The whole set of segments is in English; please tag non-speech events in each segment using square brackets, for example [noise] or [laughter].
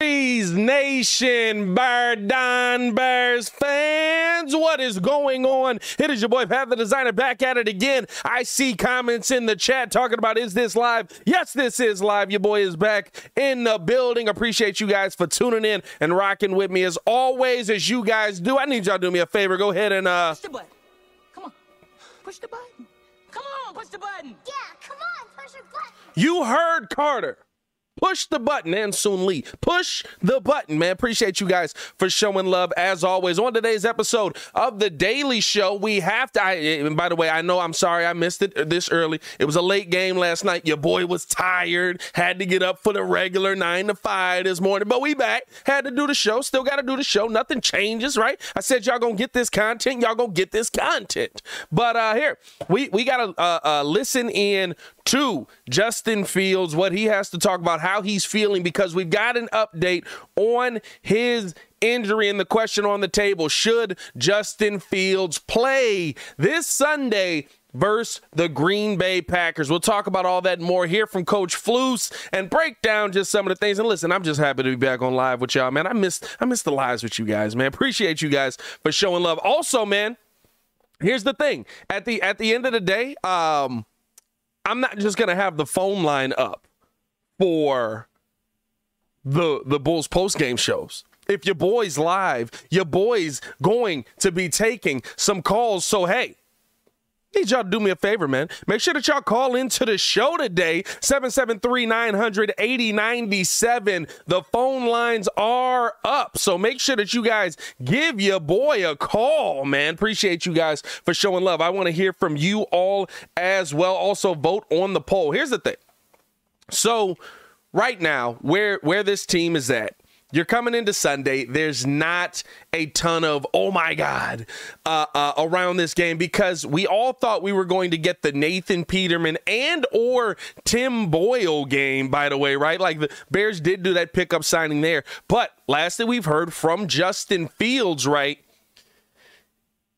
Bees Nation, Bird Don Bears fans, what is going on? It is your boy Pat the Designer back at it again. I see comments in the chat talking about is this live? Yes, this is live. Your boy is back in the building. Appreciate you guys for tuning in and rocking with me as always, as you guys do. I need y'all to do me a favor. Go ahead and uh Push the button. Come on. Push the button. Come on, push the button. Yeah, come on, push your button. You heard Carter. Push the button and soon Lee. Push the button, man. Appreciate you guys for showing love as always. On today's episode of The Daily Show, we have to. I, and by the way, I know I'm sorry I missed it this early. It was a late game last night. Your boy was tired, had to get up for the regular nine to five this morning, but we back. Had to do the show. Still got to do the show. Nothing changes, right? I said y'all gonna get this content. Y'all gonna get this content. But uh here we we gotta uh, uh listen in to Justin Fields, what he has to talk about, how he's feeling, because we've got an update on his injury and the question on the table should Justin Fields play this Sunday? Versus the Green Bay Packers. We'll talk about all that more here from Coach Flus and break down just some of the things. And listen, I'm just happy to be back on live with y'all, man. I missed I missed the lives with you guys, man. Appreciate you guys for showing love. Also, man, here's the thing. At the at the end of the day, um, I'm not just gonna have the phone line up for the the Bulls post game shows. If your boy's live, your boy's going to be taking some calls. So hey, Need y'all to do me a favor, man. Make sure that y'all call into the show today, 773 900 8097. The phone lines are up. So make sure that you guys give your boy a call, man. Appreciate you guys for showing love. I want to hear from you all as well. Also, vote on the poll. Here's the thing. So, right now, where where this team is at, you're coming into Sunday. There's not a ton of oh my god uh, uh, around this game because we all thought we were going to get the Nathan Peterman and or Tim Boyle game. By the way, right? Like the Bears did do that pickup signing there, but last that we've heard from Justin Fields, right?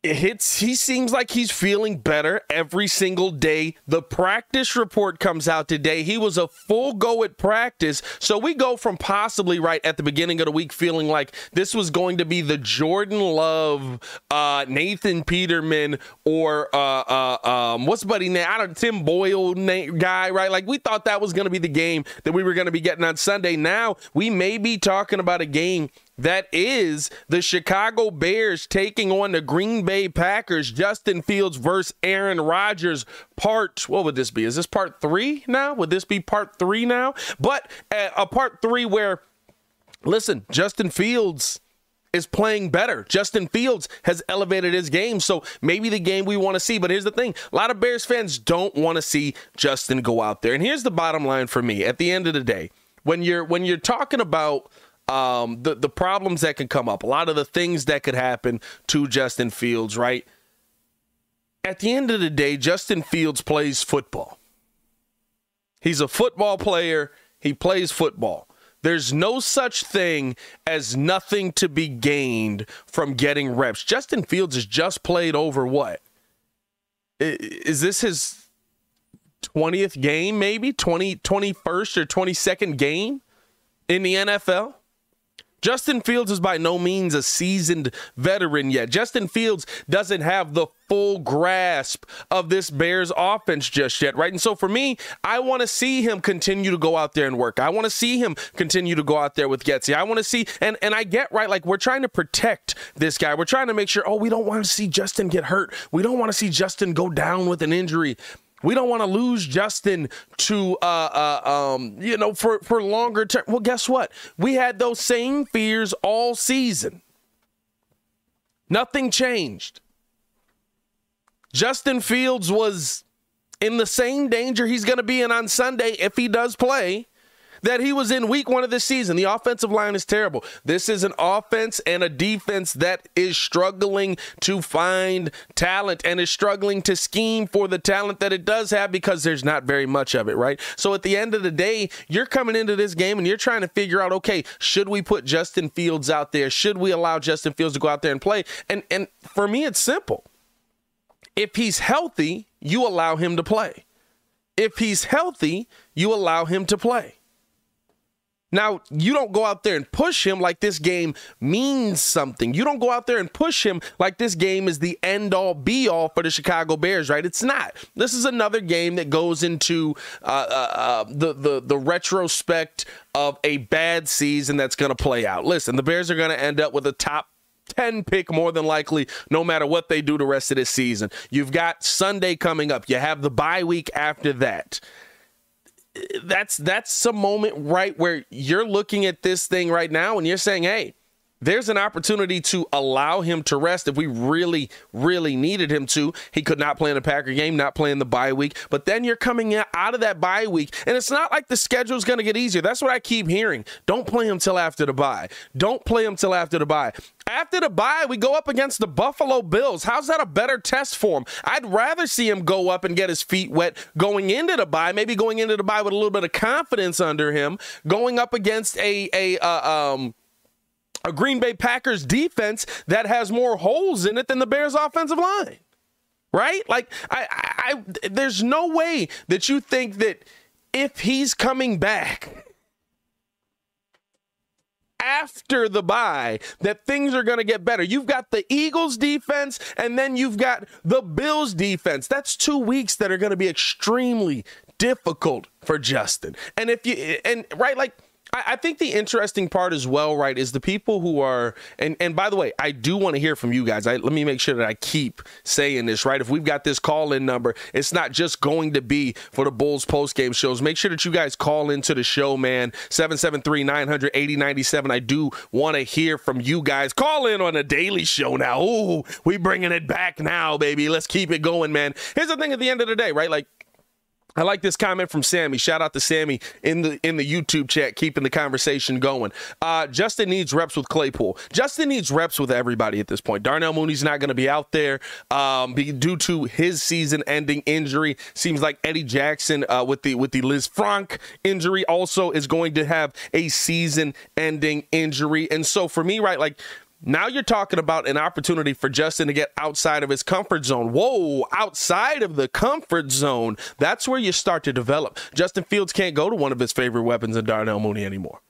It's he seems like he's feeling better every single day. The practice report comes out today. He was a full go at practice. So we go from possibly right at the beginning of the week feeling like this was going to be the Jordan Love, uh, Nathan Peterman, or uh, uh, um, what's buddy name? I don't Tim Boyle name, guy, right? Like we thought that was going to be the game that we were going to be getting on Sunday. Now we may be talking about a game that is the Chicago Bears taking on the Green Bay Packers. Justin Fields versus Aaron Rodgers. Part, what would this be? Is this part three now? Would this be part three now? But uh, a part three where, listen, Justin Fields is playing better. Justin Fields has elevated his game, so maybe the game we want to see. But here's the thing a lot of Bears fans don't want to see Justin go out there. And here's the bottom line for me at the end of the day. When you're when you're talking about um, the the problems that can come up, a lot of the things that could happen to Justin Fields, right? At the end of the day, Justin Fields plays football. He's a football player. He plays football. There's no such thing as nothing to be gained from getting reps. Justin Fields has just played over what? Is this his 20th game, maybe? 20, 21st or 22nd game in the NFL? Justin Fields is by no means a seasoned veteran yet. Justin Fields doesn't have the full grasp of this Bears offense just yet, right? And so for me, I want to see him continue to go out there and work. I want to see him continue to go out there with Getsy. I want to see, and, and I get right, like we're trying to protect this guy. We're trying to make sure, oh, we don't want to see Justin get hurt. We don't want to see Justin go down with an injury. We don't want to lose Justin to, uh, uh, um, you know, for, for longer term. Well, guess what? We had those same fears all season. Nothing changed. Justin Fields was in the same danger he's going to be in on Sunday if he does play that he was in week one of this season. The offensive line is terrible. This is an offense and a defense that is struggling to find talent and is struggling to scheme for the talent that it does have because there's not very much of it, right? So at the end of the day, you're coming into this game and you're trying to figure out, okay, should we put Justin Fields out there? Should we allow Justin Fields to go out there and play? And and for me, it's simple. If he's healthy, you allow him to play. If he's healthy, you allow him to play. Now, you don't go out there and push him like this game means something. You don't go out there and push him like this game is the end all be all for the Chicago Bears, right? It's not. This is another game that goes into uh, uh, uh, the, the, the retrospect of a bad season that's going to play out. Listen, the Bears are going to end up with a top 10 pick more than likely, no matter what they do the rest of this season. You've got Sunday coming up, you have the bye week after that that's that's a moment right where you're looking at this thing right now and you're saying, hey, there's an opportunity to allow him to rest if we really, really needed him to. He could not play in the Packer game, not playing the bye week. But then you're coming out of that bye week, and it's not like the schedule's going to get easier. That's what I keep hearing. Don't play him till after the bye. Don't play him till after the bye. After the bye, we go up against the Buffalo Bills. How's that a better test for him? I'd rather see him go up and get his feet wet going into the bye, maybe going into the bye with a little bit of confidence under him, going up against a a uh, um a Green Bay Packers defense that has more holes in it than the Bears offensive line. Right? Like I, I, I there's no way that you think that if he's coming back after the bye that things are going to get better. You've got the Eagles defense and then you've got the Bills defense. That's 2 weeks that are going to be extremely difficult for Justin. And if you and right like I, I think the interesting part as well, right, is the people who are and and by the way, I do want to hear from you guys. I, let me make sure that I keep saying this, right? If we've got this call in number, it's not just going to be for the Bulls post game shows. Make sure that you guys call into the show, man. 773 900 8097. I do want to hear from you guys. Call in on a daily show now. Ooh, we bringing it back now, baby. Let's keep it going, man. Here's the thing at the end of the day, right? Like I like this comment from Sammy. Shout out to Sammy in the in the YouTube chat, keeping the conversation going. Uh, Justin needs reps with Claypool. Justin needs reps with everybody at this point. Darnell Mooney's not going to be out there um, due to his season-ending injury. Seems like Eddie Jackson uh, with the with the Lisfranc injury also is going to have a season-ending injury. And so for me, right, like now you're talking about an opportunity for Justin to get outside of his comfort zone. Whoa, outside of the comfort zone. That's where you start to develop. Justin Fields can't go to one of his favorite weapons in Darnell Mooney anymore.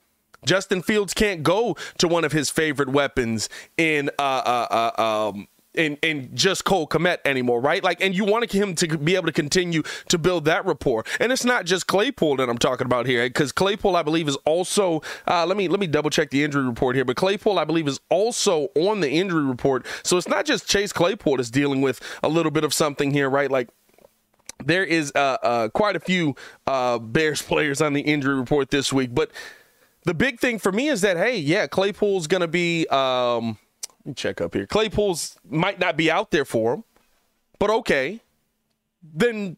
Justin Fields can't go to one of his favorite weapons in uh, uh, uh, um, in in just Cole Kmet anymore, right? Like, and you want him to be able to continue to build that rapport. And it's not just Claypool that I'm talking about here, because Claypool, I believe, is also. Uh, let me let me double check the injury report here, but Claypool, I believe, is also on the injury report. So it's not just Chase Claypool that's dealing with a little bit of something here, right? Like there is uh, uh, quite a few uh, Bears [laughs] players on the injury report this week, but the big thing for me is that hey, yeah, Claypool's going to be. Um, check up here. Claypool's might not be out there for him, but okay. Then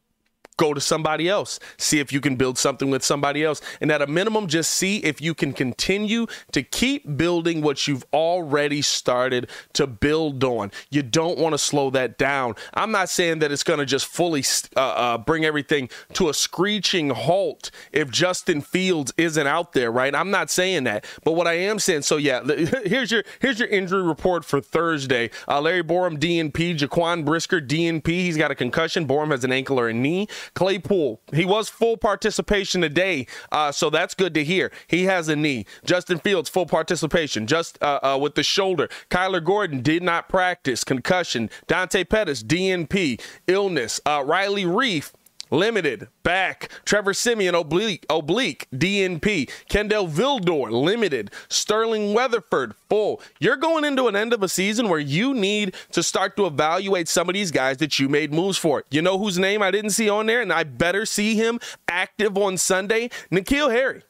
go to somebody else. See if you can build something with somebody else. And at a minimum, just see if you can continue to keep building what you've already started to build on. You don't want to slow that down. I'm not saying that it's going to just fully uh, uh, bring everything to a screeching halt if Justin Fields isn't out there, right? I'm not saying that. But what I am saying, so yeah, [laughs] here's your here's your injury report for Thursday. Uh, Larry Borom, DNP. Jaquan Brisker, DNP. He's got a concussion. Borom has an ankle or a knee. Claypool, he was full participation today, uh, so that's good to hear. He has a knee. Justin Fields, full participation, just uh, uh, with the shoulder. Kyler Gordon did not practice, concussion. Dante Pettis, DNP, illness. Uh, Riley Reiff, limited back. Trevor Siemian, oblique oblique DNP. Kindle Vildor limited. Sterling Weatherford full. You're going into an end of a season where you need to start to evaluate some of these guys that you made moves for. You know whose name I didn't see on there, and I better see him active on Sunday. N'Keal Harry.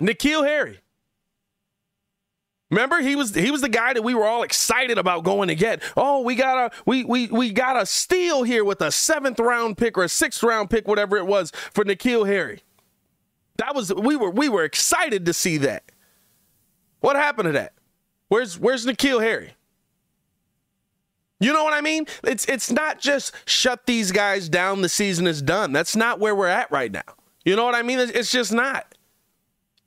N'Keal Harry. Remember, he was he was the guy that we were all excited about going to get. Oh, we got a we we we got a steal here with a seventh round pick or a sixth round pick, whatever it was, for N'Keal Harry. That was we were we were excited to see that. What happened to that? Where's where's N'Keal Harry? You know what I mean? It's it's not just shut these guys down. The season is done. That's not where we're at right now. You know what I mean? It's just not.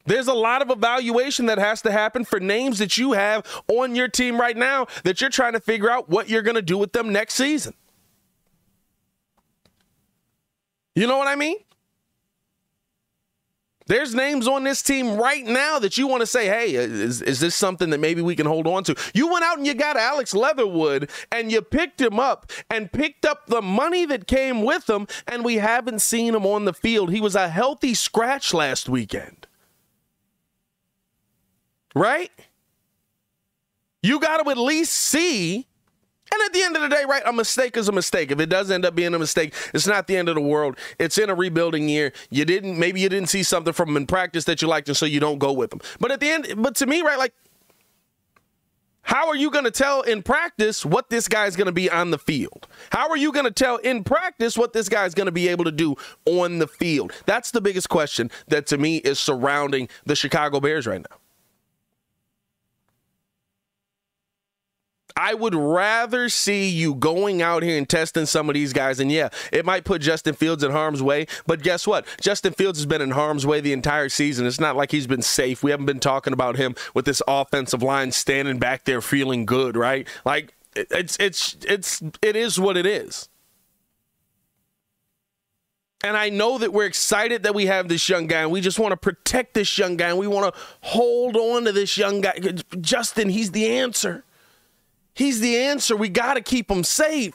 There's a lot of evaluation that has to happen for names that you have on your team right now that you're trying to figure out what you're going to do with them next season. You know what I mean? There's names on this team right now that you want to say, hey, is, is this something that maybe we can hold on to? You went out and you got Alex Leatherwood and you picked him up and picked up the money that came with him, and we haven't seen him on the field. He was a healthy scratch last weekend. Right? You got to at least see. And at the end of the day, right, a mistake is a mistake. If it does end up being a mistake, it's not the end of the world. It's in a rebuilding year. You didn't, maybe you didn't see something from in practice that you liked, and so you don't go with them. But at the end, but to me, right, like, how are you going to tell in practice what this guy's going to be on the field? How are you going to tell in practice what this guy's going to be able to do on the field? That's the biggest question that to me is surrounding the Chicago Bears right now. I would rather see you going out here and testing some of these guys. And yeah, it might put Justin Fields in harm's way. But guess what? Justin Fields has been in harm's way the entire season. It's not like he's been safe. We haven't been talking about him with this offensive line standing back there feeling good, right? Like it's it's it's it is what it is. And I know that we're excited that we have this young guy and we just want to protect this young guy and we want to hold on to this young guy. Justin, he's the answer. He's the answer. We got to keep him safe.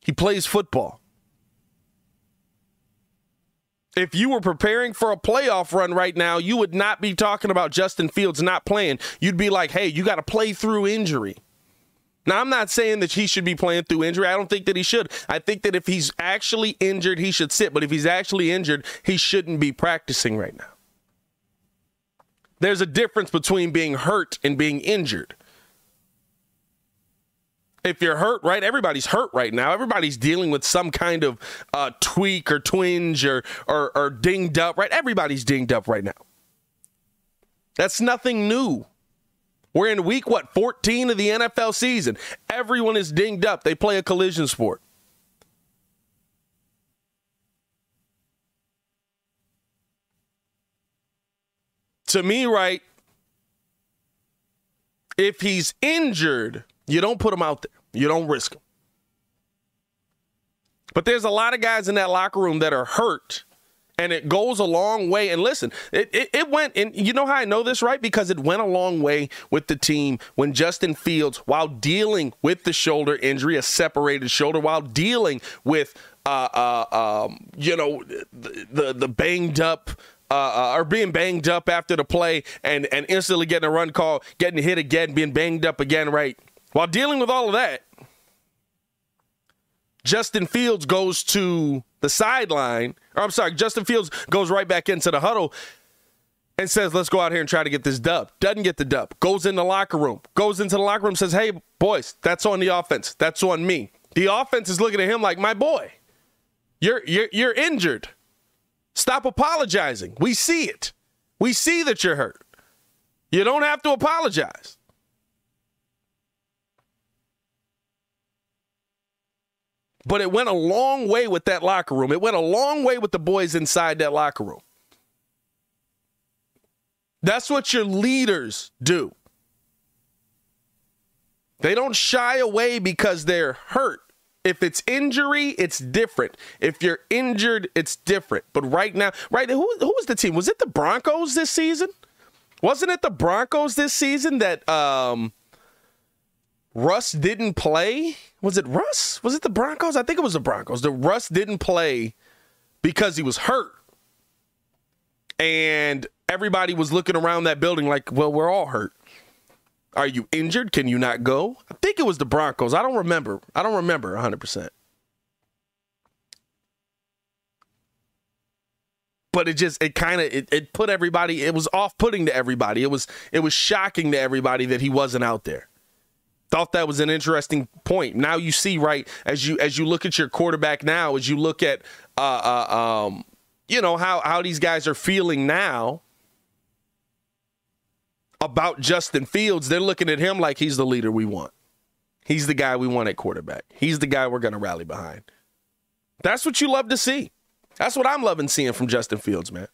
He plays football. If you were preparing for a playoff run right now, you would not be talking about Justin Fields not playing. You'd be like, hey, you got to play through injury. Now, I'm not saying that he should be playing through injury. I don't think that he should. I think that if he's actually injured, he should sit. But if he's actually injured, he shouldn't be practicing right now. There's a difference between being hurt and being injured if you're hurt, right? Everybody's hurt right now. Everybody's dealing with some kind of uh, tweak or twinge or, or, or dinged up, right? Everybody's dinged up right now. That's nothing new. We're in week, what, 14 of the NFL season. Everyone is dinged up. They play a collision sport. To me, right, if he's injured, you don't put them out there. You don't risk them. But there's a lot of guys in that locker room that are hurt, and it goes a long way. And listen, it, it, it, went, and you know how I know this, right? Because it went a long way with the team when Justin Fields, while dealing with the shoulder injury, a separated shoulder, while dealing with, uh, uh, um, you know, the, the, the banged up uh, uh, or being banged up after the play and, and instantly getting a run call, getting hit again, being banged up again, right? While dealing with all of that, Justin Fields goes to the sideline, or I'm sorry, Justin Fields goes right back into the huddle and says, Let's go out here and try to get this dub. Doesn't get the dub. Goes in the locker room. Goes into the locker room, says, Hey, boys, that's on the offense. That's on me. The offense is looking at him like, My boy, you're you're you're injured. Stop apologizing. We see it. We see that you're hurt. You don't have to apologize. But it went a long way with that locker room. It went a long way with the boys inside that locker room. That's what your leaders do. They don't shy away because they're hurt. If it's injury, it's different. If you're injured, it's different. But right now, right who who was the team? Was it the Broncos this season? Wasn't it the Broncos this season that um Russ didn't play? Was it Russ? Was it the Broncos? I think it was the Broncos. The Russ didn't play because he was hurt. And everybody was looking around that building like, well, we're all hurt. Are you injured? Can you not go? I think it was the Broncos. I don't remember. I don't remember 100%. But it just it kind of it, it put everybody it was off-putting to everybody. It was it was shocking to everybody that he wasn't out there. Thought that was an interesting point. Now you see right as you as you look at your quarterback now as you look at uh, uh um you know how how these guys are feeling now about Justin Fields, they're looking at him like he's the leader we want. He's the guy we want at quarterback. He's the guy we're going to rally behind. That's what you love to see. That's what I'm loving seeing from Justin Fields, man.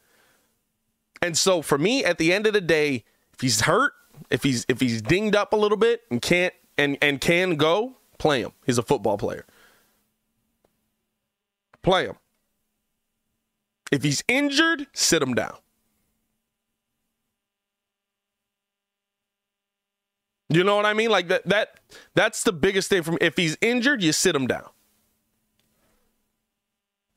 And so for me, at the end of the day, if he's hurt, if he's if he's dinged up a little bit and can't and and can go, play him. He's a football player. Play him. If he's injured, sit him down. You know what I mean? Like that that that's the biggest thing from if he's injured, you sit him down.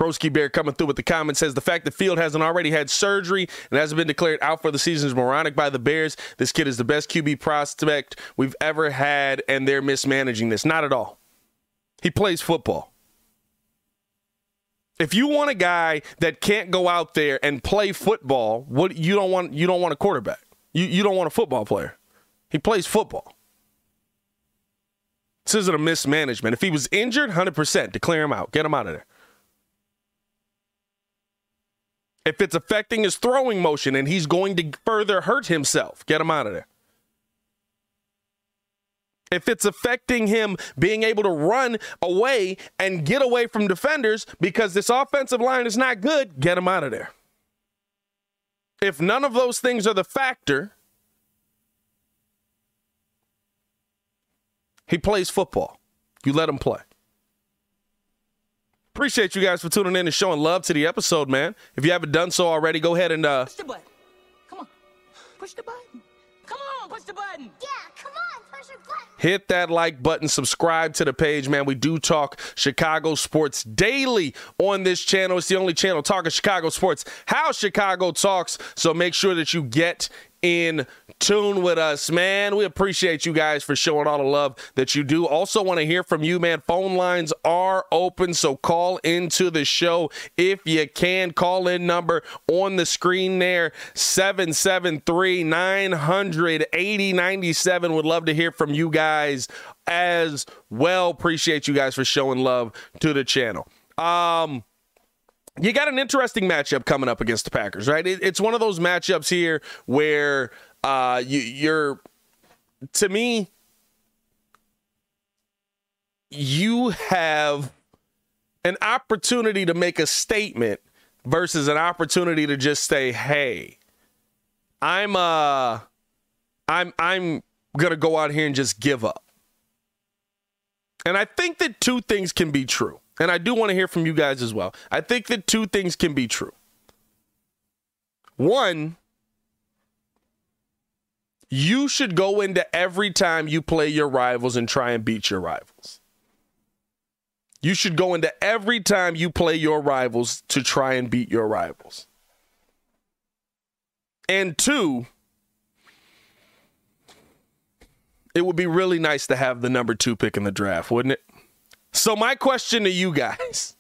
Broski Bear coming through with the comment says the fact that Field hasn't already had surgery and hasn't been declared out for the season is moronic by the Bears. This kid is the best QB prospect we've ever had, and they're mismanaging this. Not at all. He plays football. If you want a guy that can't go out there and play football, what you don't want you don't want a quarterback. You you don't want a football player. He plays football. This isn't a mismanagement. If he was injured, 100%, declare him out. Get him out of there. If it's affecting his throwing motion and he's going to further hurt himself, get him out of there. If it's affecting him being able to run away and get away from defenders because this offensive line is not good, get him out of there. If none of those things are the factor, He plays football. You let him play. Appreciate you guys for tuning in and showing love to the episode, man. If you haven't done so already, go ahead and uh Push the button. Come on. Push the button. Come on, push the button. Yeah, come on, push your button. hit that like button, subscribe to the page, man. We do talk Chicago sports daily on this channel. It's the only channel talking Chicago sports, how Chicago talks. So make sure that you get in tune with us, man. We appreciate you guys for showing all the love that you do. Also, want to hear from you, man. Phone lines are open, so call into the show if you can. Call in number on the screen there 773 900 8097. Would love to hear from you guys as well. Appreciate you guys for showing love to the channel. Um, you got an interesting matchup coming up against the Packers, right? It, it's one of those matchups here where uh, you, you're, to me, you have an opportunity to make a statement versus an opportunity to just say, "Hey, I'm uh, I'm I'm gonna go out here and just give up." And I think that two things can be true. And I do want to hear from you guys as well. I think that two things can be true. One, you should go into every time you play your rivals and try and beat your rivals. You should go into every time you play your rivals to try and beat your rivals. And two, it would be really nice to have the number two pick in the draft, wouldn't it? So, my question to you guys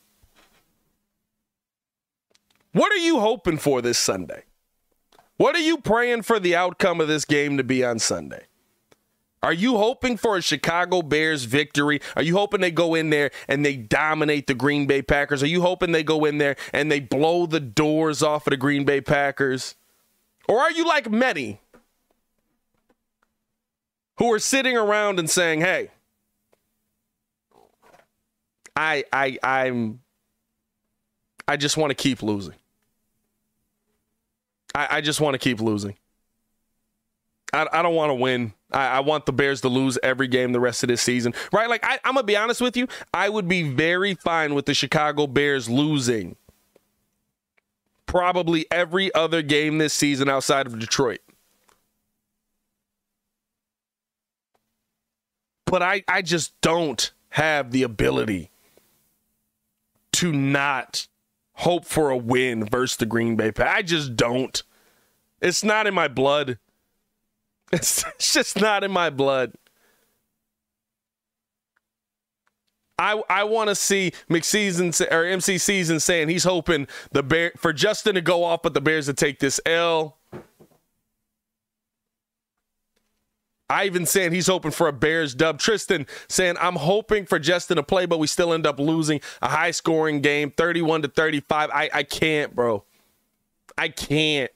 what are you hoping for this Sunday? What are you praying for the outcome of this game to be on Sunday? Are you hoping for a Chicago Bears victory? Are you hoping they go in there and they dominate the Green Bay Packers? Are you hoping they go in there and they blow the doors off of the Green Bay Packers? Or are you like many who are sitting around and saying, "Hey, I I I'm I just want to keep losing. I, I just want to keep losing. I, I don't want to win. I, I, want the Bears to lose every game the rest of this season, right? Like I, I'm gonna be honest with you, I would be very fine with the Chicago Bears losing probably every other game this season outside of Detroit. But I, I just don't have the ability to not hope for a win versus the Green Bay Packers. I just don't. It's not in my blood. It's, [laughs] it's just not in my blood. I I want to see McSeason or MC Season saying he's hoping the bear for Justin to go off, but the Bears to take this L. I even saying he's hoping for a Bears dub. Tristan saying I'm hoping for Justin to play, but we still end up losing a high scoring game, 31 to 35. I I can't, bro. I can't.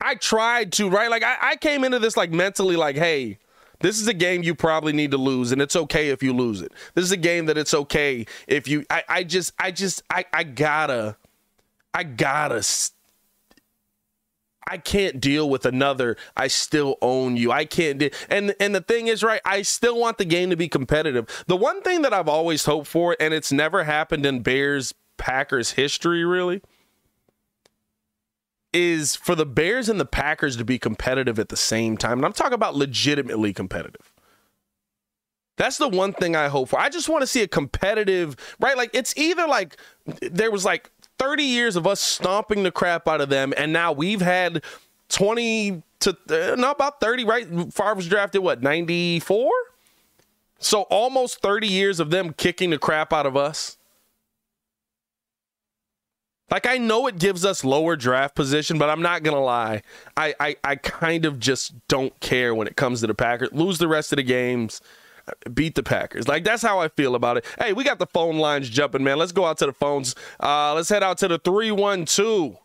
I tried to, right? Like I, I came into this like mentally like, hey, this is a game you probably need to lose, and it's okay if you lose it. This is a game that it's okay if you I, I just I just I, I gotta I gotta I can't deal with another I still own you. I can't de- and and the thing is right, I still want the game to be competitive. The one thing that I've always hoped for and it's never happened in Bears Packers history really is for the Bears and the Packers to be competitive at the same time. And I'm talking about legitimately competitive. That's the one thing I hope for. I just want to see a competitive, right? Like it's either like there was like 30 years of us stomping the crap out of them, and now we've had 20 to uh, not about 30, right? Favre was drafted what 94, so almost 30 years of them kicking the crap out of us. Like I know it gives us lower draft position, but I'm not gonna lie. I, I I kind of just don't care when it comes to the Packers. Lose the rest of the games, beat the Packers. Like that's how I feel about it. Hey, we got the phone lines jumping, man. Let's go out to the phones. Uh, let's head out to the three one two.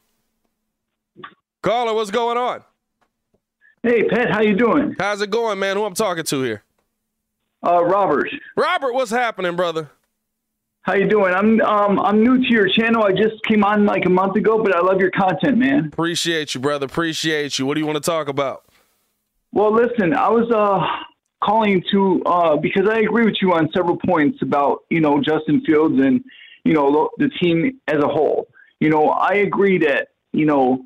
Caller, what's going on? Hey, Pat, how you doing? How's it going, man? Who I'm talking to here? Uh, Robert. Robert, what's happening, brother? How you doing? I'm um I'm new to your channel. I just came on like a month ago, but I love your content, man. Appreciate you, brother. Appreciate you. What do you want to talk about? Well, listen, I was uh calling to uh because I agree with you on several points about, you know, Justin Fields and, you know, the team as a whole. You know, I agree that, you know,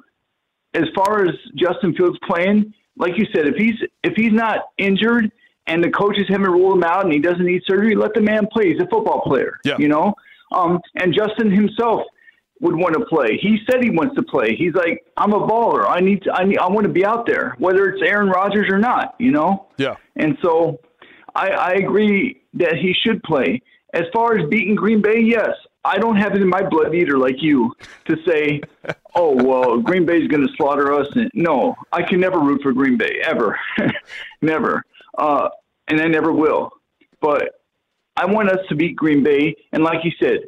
as far as Justin Fields playing, like you said, if he's if he's not injured and the coaches haven't ruled him out and he doesn't need surgery, let the man play. He's a football player, yeah. you know? Um, and Justin himself would want to play. He said he wants to play. He's like, I'm a baller. I need to, I need, I want to be out there, whether it's Aaron Rodgers or not, you know? Yeah. And so I, I agree that he should play. As far as beating Green Bay, yes. I don't have it in my blood either, like you, to say, [laughs] oh, well, Green Bay's going to slaughter us. And, no, I can never root for Green Bay, ever. [laughs] never. Uh, and I never will. But I want us to beat Green Bay, and like you said,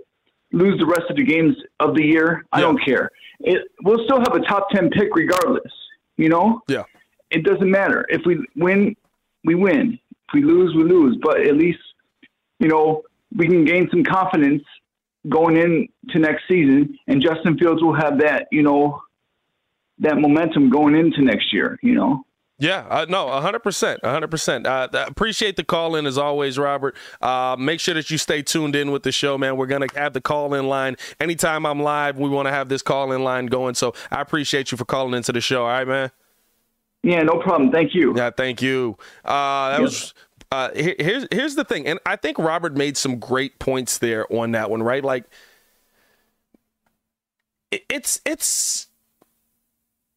lose the rest of the games of the year. I don't care. It, we'll still have a top ten pick regardless. You know. Yeah. It doesn't matter if we win, we win. If we lose, we lose. But at least, you know, we can gain some confidence going into next season, and Justin Fields will have that, you know, that momentum going into next year. You know. Yeah, uh, no, 100%. 100%. Uh, appreciate the call in as always, Robert. Uh, make sure that you stay tuned in with the show, man. We're going to have the call in line. Anytime I'm live, we want to have this call in line going. So I appreciate you for calling into the show. All right, man? Yeah, no problem. Thank you. Yeah, thank you. Uh, that was. Uh, here's here's the thing, and I think Robert made some great points there on that one, right? Like, it's it's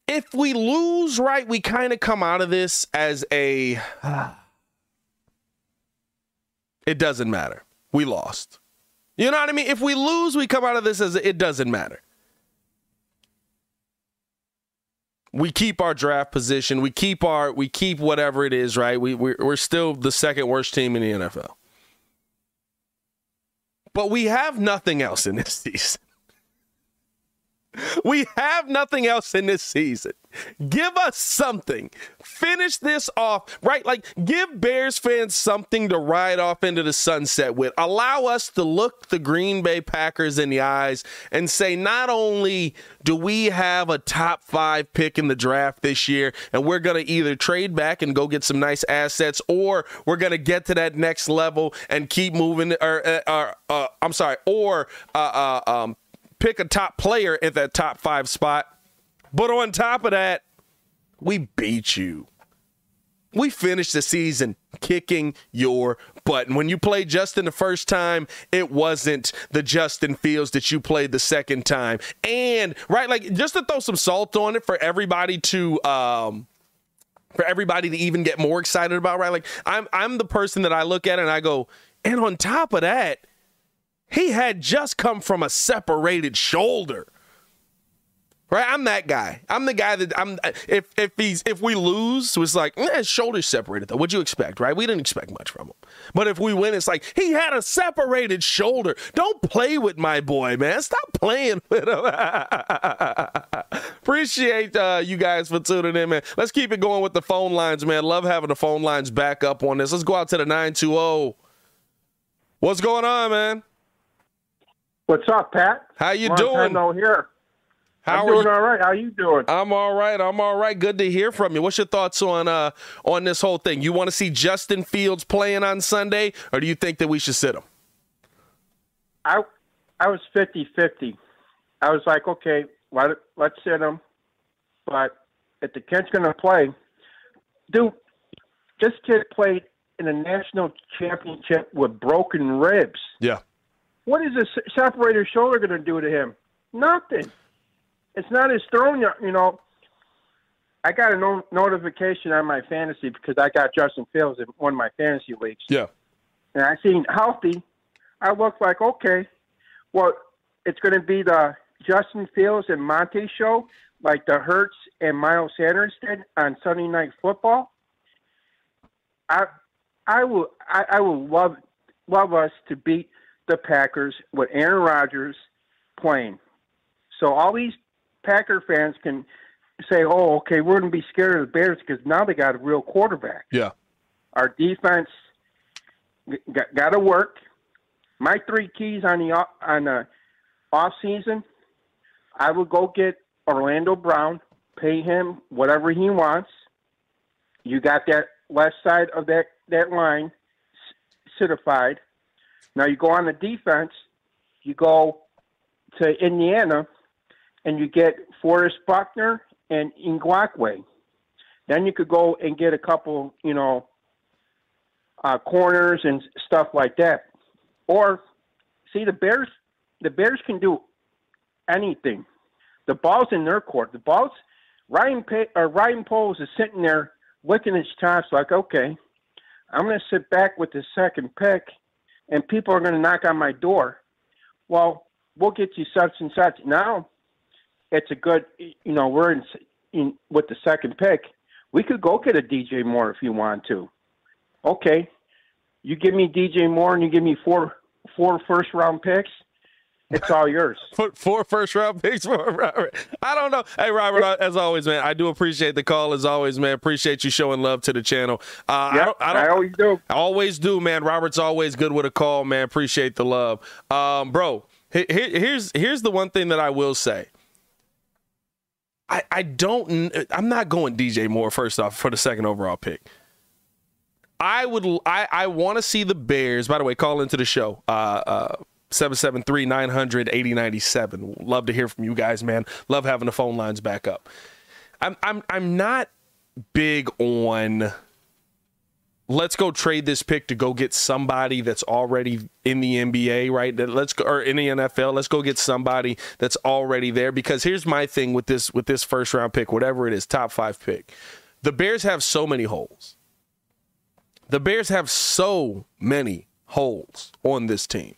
if we lose, right, we kind of come out of this as a. [sighs] it doesn't matter. We lost. You know what I mean? If we lose, we come out of this as a, it doesn't matter. We keep our draft position. We keep our we keep whatever it is, right? We we're, we're still the second worst team in the NFL. But we have nothing else in this [laughs] season. We have nothing else in this season. Give us something. Finish this off, right? Like, give Bears fans something to ride off into the sunset with. Allow us to look the Green Bay Packers in the eyes and say, not only do we have a top five pick in the draft this year, and we're going to either trade back and go get some nice assets, or we're going to get to that next level and keep moving, or, uh, or uh, I'm sorry, or uh, uh um, pick a top player at that top five spot. But on top of that, we beat you. We finished the season kicking your butt. And when you played Justin the first time, it wasn't the Justin Fields that you played the second time. And right, like just to throw some salt on it for everybody to um for everybody to even get more excited about, right? Like I'm I'm the person that I look at and I go, and on top of that, he had just come from a separated shoulder. Right, I'm that guy. I'm the guy that I'm. If if he's if we lose, it's like eh, his shoulders separated though. What'd you expect, right? We didn't expect much from him. But if we win, it's like he had a separated shoulder. Don't play with my boy, man. Stop playing [laughs] with him. Appreciate uh, you guys for tuning in, man. Let's keep it going with the phone lines, man. Love having the phone lines back up on this. Let's go out to the nine two zero. What's going on, man? What's up, Pat? How you Long doing? Time no here. How I'm are doing you? all right. How you doing? I'm all right. I'm all right. Good to hear from you. What's your thoughts on uh on this whole thing? You want to see Justin Fields playing on Sunday, or do you think that we should sit him? I I was 50-50. I was like, okay, let, let's sit him. But if the kid's going to play, dude, this kid played in a national championship with broken ribs. Yeah. What is a se- separated shoulder going to do to him? Nothing. It's not his throwing. You know, I got a no- notification on my fantasy because I got Justin Fields in one of my fantasy leagues. Yeah. and I seen healthy, I looked like okay, well, it's going to be the Justin Fields and Monte show, like the Hurts and Miles Sanders did on Sunday Night Football. I, I will, I, I will love, love us to beat the Packers with Aaron Rodgers playing. So all these Packer fans can say, "Oh, okay, we're going to be scared of the Bears because now they got a real quarterback." Yeah. Our defense got, got to work. My three keys on the on the off season, I would go get Orlando Brown, pay him whatever he wants. You got that left side of that that line certified. Now you go on the defense. You go to Indiana, and you get Forrest Buckner and Ngakoue. Then you could go and get a couple, you know, uh, corners and stuff like that. Or see the Bears. The Bears can do anything. The ball's in their court. The ball's Ryan pa- or Ryan Poles is sitting there licking his chops like, okay, I'm going to sit back with the second pick, and people are going to knock on my door. Well, we'll get you such and such. Now, it's a good, you know, we're in, in with the second pick. We could go get a DJ Moore if you want to. Okay, you give me DJ Moore and you give me four four first round picks. It's all yours. [laughs] Put four first round picks for Robert. I don't know. Hey, Robert, as always, man, I do appreciate the call. As always, man, appreciate you showing love to the channel. Uh, I don't, I, don't, I always do. I always do, man. Robert's always good with a call, man. Appreciate the love, um, bro. he- he- here's here's the one thing that I will say. I, I don't. I'm not going DJ Moore first off for the second overall pick. I would. I I want to see the Bears. By the way, call into the show. Uh, uh, 773 900 8097. Love to hear from you guys, man. Love having the phone lines back up. I'm I'm I'm not big on let's go trade this pick to go get somebody that's already in the NBA, right? That let's go or in the NFL, let's go get somebody that's already there because here's my thing with this with this first round pick, whatever it is, top 5 pick. The Bears have so many holes. The Bears have so many holes on this team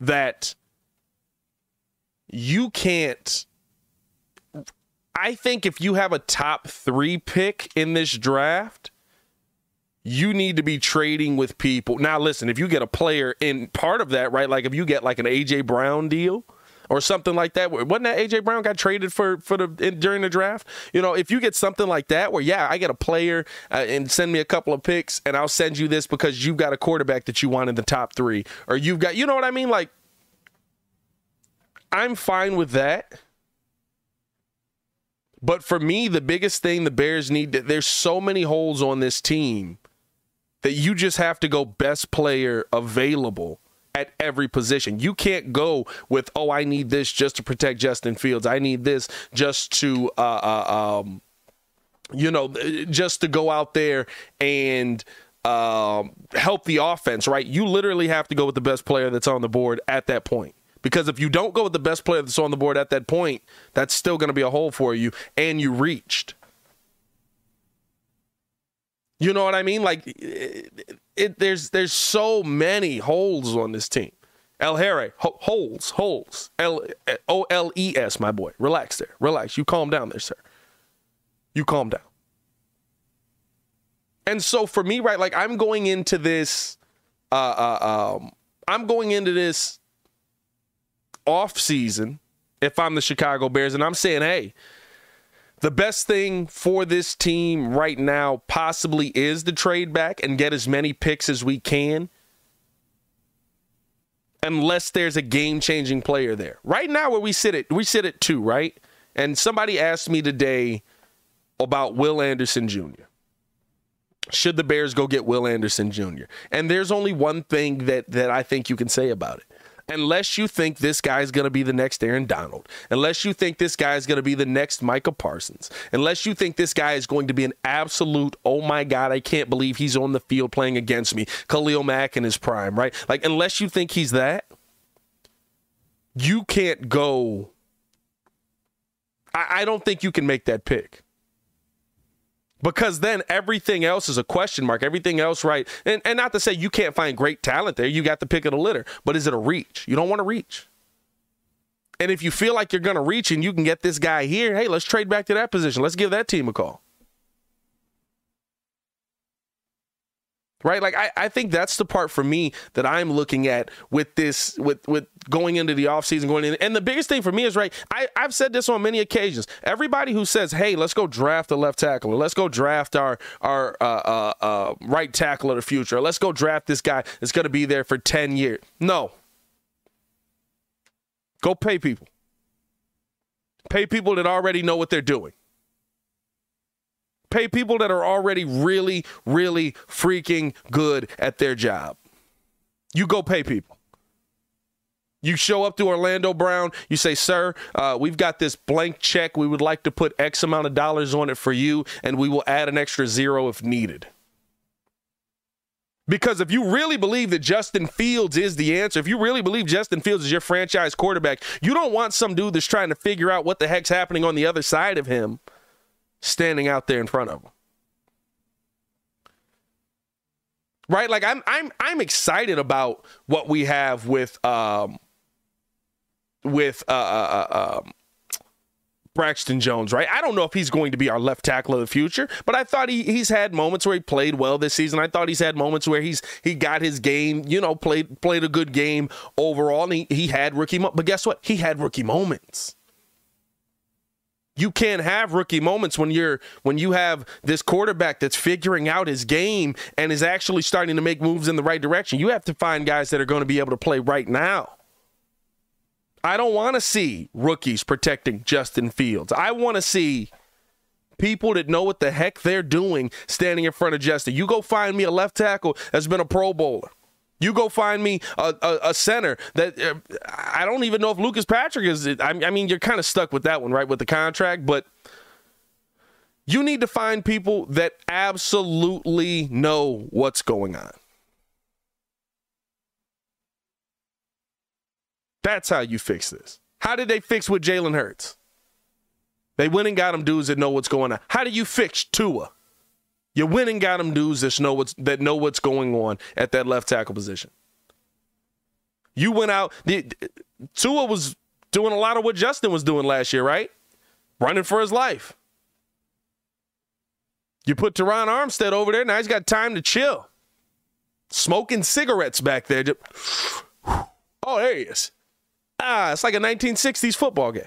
that you can't I think if you have a top 3 pick in this draft, you need to be trading with people. Now, listen, if you get a player in part of that, right? Like if you get like an AJ Brown deal, or something like that. Wasn't that AJ Brown got traded for for the in, during the draft? You know, if you get something like that, where yeah, I get a player uh, and send me a couple of picks, and I'll send you this because you've got a quarterback that you want in the top three, or you've got, you know what I mean? Like, I'm fine with that. But for me, the biggest thing the Bears need, there's so many holes on this team that you just have to go best player available at every position. You can't go with, oh, I need this just to protect Justin Fields. I need this just to, uh, uh, um, you know, just to go out there and um, help the offense, right? You literally have to go with the best player that's on the board at that point. Because if you don't go with the best player that's on the board at that point, that's still going to be a hole for you, and you reached. You know what I mean? Like, it, it, there's there's so many holes on this team. El Harry, ho- holes, holes. L O L E S, my boy. Relax there. Relax. You calm down there, sir. You calm down. And so for me, right, like I'm going into this, uh, uh, um, I'm going into this off season if I'm the Chicago Bears, and I'm saying, hey, the best thing for this team right now possibly is the trade back and get as many picks as we can. Unless there's a game changing player there. Right now, where we sit at, we sit at two, right? And somebody asked me today about Will Anderson Jr. Should the Bears go get Will Anderson Jr.? And there's only one thing that that I think you can say about it unless you think this guy is going to be the next Aaron Donald, unless you think this guy is going to be the next Micah Parsons, unless you think this guy is going to be an absolute, oh my God, I can't believe he's on the field playing against me, Khalil Mack in his prime, right? Like, unless you think he's that, you can't go. I, I don't think you can make that pick because then everything else is a question mark. Everything else, right? And, and not to say you can't find great talent there. You got the pick of the litter, but is it a reach? You don't want to reach. And if you feel like you're going to reach and you can get this guy here, hey, let's trade back to that position. Let's give that team a call. Right? Like I, I think that's the part for me that i'm looking at with this with with going into the offseason going in. And the biggest thing for me is right I, i've said this on many occasions. Everybody who says hey let's go draft a left tackle let's go draft our our uh, uh, uh, right tackle of the future. Let's go draft this guy that's going to be there for 10 years. No. Go pay people. Pay people that already know what they're doing Pay people that are already really, really freaking good at their job. You go pay people. You show up to Orlando Brown, you say, Sir, uh, we've got this blank check. We would like to put X amount of dollars on it for you, and we will add an extra zero if needed. Because if you really believe that Justin Fields is the answer, if you really believe Justin Fields is your franchise quarterback, you don't want some dude that's trying to figure out what the heck's happening on the other side of him standing out there in front of them. Right? Like I'm I'm I'm excited about what we have with um with uh, uh, uh um Braxton Jones, right? I don't know if he's going to be our left tackle of the future, but I thought he he's had moments where he played well this season. I thought he's had moments where he's he got his game, you know, played played a good game overall. And he, he had rookie, mo- but guess what? He had rookie moments you can't have rookie moments when you're when you have this quarterback that's figuring out his game and is actually starting to make moves in the right direction. You have to find guys that are going to be able to play right now. I don't want to see rookies protecting Justin Fields. I want to see people that know what the heck they're doing standing in front of Justin. You go find me a left tackle that's been a Pro Bowler. You go find me a, a, a center that uh, I don't even know if Lucas Patrick is. I, I mean, you're kind of stuck with that one, right, with the contract, but you need to find people that absolutely know what's going on. That's how you fix this. How did they fix with Jalen Hurts? They went and got him dudes that know what's going on. How do you fix Tua? You win and got them dudes that know what's that know what's going on at that left tackle position. You went out. The, Tua was doing a lot of what Justin was doing last year, right? Running for his life. You put Terron Armstead over there. Now he's got time to chill. Smoking cigarettes back there. [sighs] Oh, there he is. Ah, it's like a 1960s football game.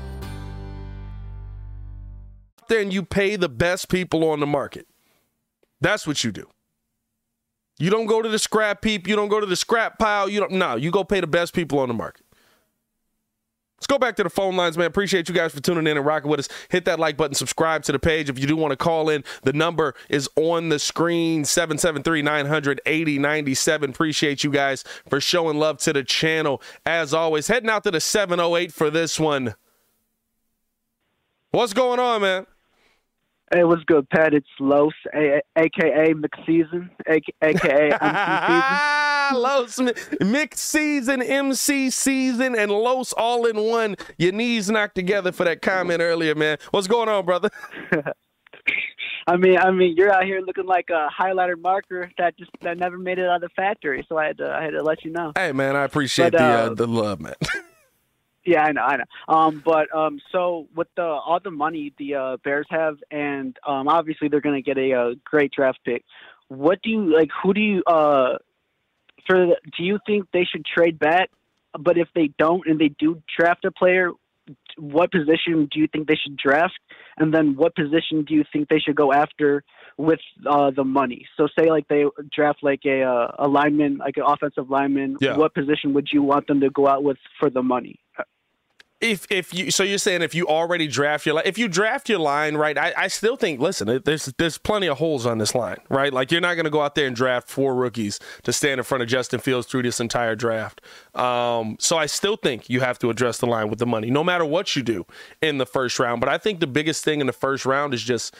There and you pay the best people on the market. That's what you do. You don't go to the scrap heap. You don't go to the scrap pile. You don't. No, you go pay the best people on the market. Let's go back to the phone lines, man. Appreciate you guys for tuning in and rocking with us. Hit that like button, subscribe to the page. If you do want to call in, the number is on the screen 773 900 8097. Appreciate you guys for showing love to the channel. As always, heading out to the 708 for this one. What's going on, man? Hey, what's good, Pat? It's Los, a- aka McSeason, a- aka MC [laughs] Los, mixed season, MC season, and Los all in one. Your knees knocked together for that comment earlier, man. What's going on, brother? [laughs] I mean, I mean, you're out here looking like a highlighter marker that just that never made it out of the factory. So I had to, I had to let you know. Hey, man, I appreciate But, the uh, uh, the love, man. [laughs] Yeah, I know, I know. Um, but um, so with the all the money the uh, Bears have, and um, obviously they're going to get a, uh great draft pick. What do you like? Who do you uh for? The, do you think they should trade back? But if they don't, and they do draft a player, what position do you think they should draft? And then what position do you think they should go after with uh, the money? So say like they draft like a uh, a lineman, like an offensive lineman. Yeah. What position would you want them to go out with for the money? If if you so you're saying if you already draft your if you draft your line right I, I still think listen there's there's plenty of holes on this line right? Like you're not going to go out there and draft four rookies to stand in front of Justin Fields through this entire draft. Um, so I still think you have to address the line with the money no matter what you do in the first round. But I think the biggest thing in the first round is just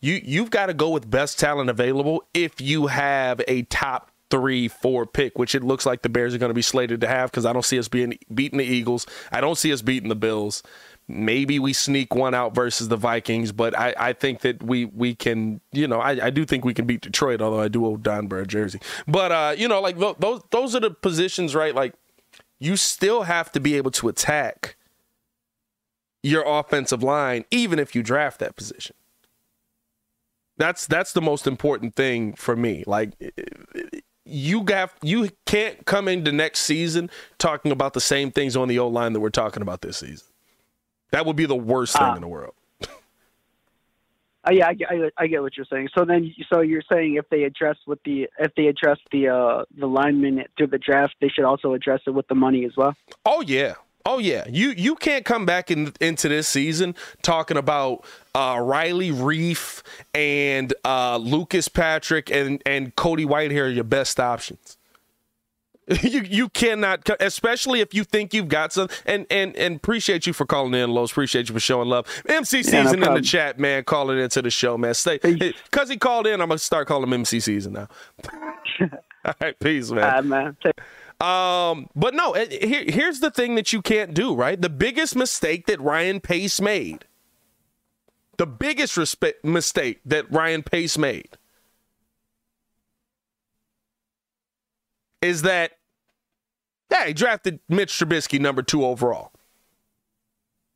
you you've got to go with best talent available if you have a top three, four pick, which it looks like the Bears are going to be slated to have because I don't see us being beating the Eagles. I don't see us beating the Bills. Maybe we sneak one out versus the Vikings, but I, I think that we we can, you know, I, I do think we can beat Detroit, although I do owe Don Burr a jersey. But uh, you know, like tho- those those are the positions, right? Like you still have to be able to attack your offensive line, even if you draft that position. That's that's the most important thing for me. Like you got you can't come into next season talking about the same things on the O line that we're talking about this season. That would be the worst thing Ah. in the world. Uh, yeah, I, get- I, I get what you're saying. So then, so you're saying if they address with the if they address the uh, the linemen through the draft, they should also address it with the money as well. Oh yeah. Oh yeah, you you can't come back in, into this season talking about uh, Riley Reiff and uh, Lucas Patrick and and Cody Whitehair are your best options. [laughs] you you cannot, especially if you think you've got some. And and and appreciate you for calling in, Los. Appreciate you for showing love. MC Yeah, no season in the chat, man, calling into the show, man. Stay because he called in. I'm gonna start calling him MC season now. [laughs] All right, peace, man. Uh, man. Um, but no, here, here's the thing that you can't do, right? The biggest mistake that Ryan Pace made, the biggest respe- mistake that Ryan Pace made is that, yeah, he drafted Mitch Trubisky number two overall.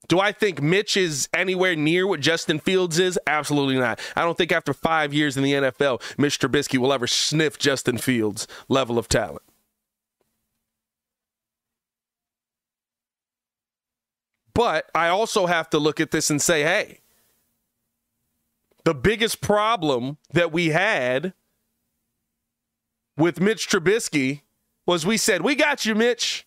Do I think Mitch is anywhere near what Justin Fields is? Absolutely not. I don't think after five years in the NFL, Mitch Trubisky will ever sniff Justin Fields' level of talent. But I also have to look at this and say, hey, the biggest problem that we had with Mitch Trubisky was we said, we got you, Mitch.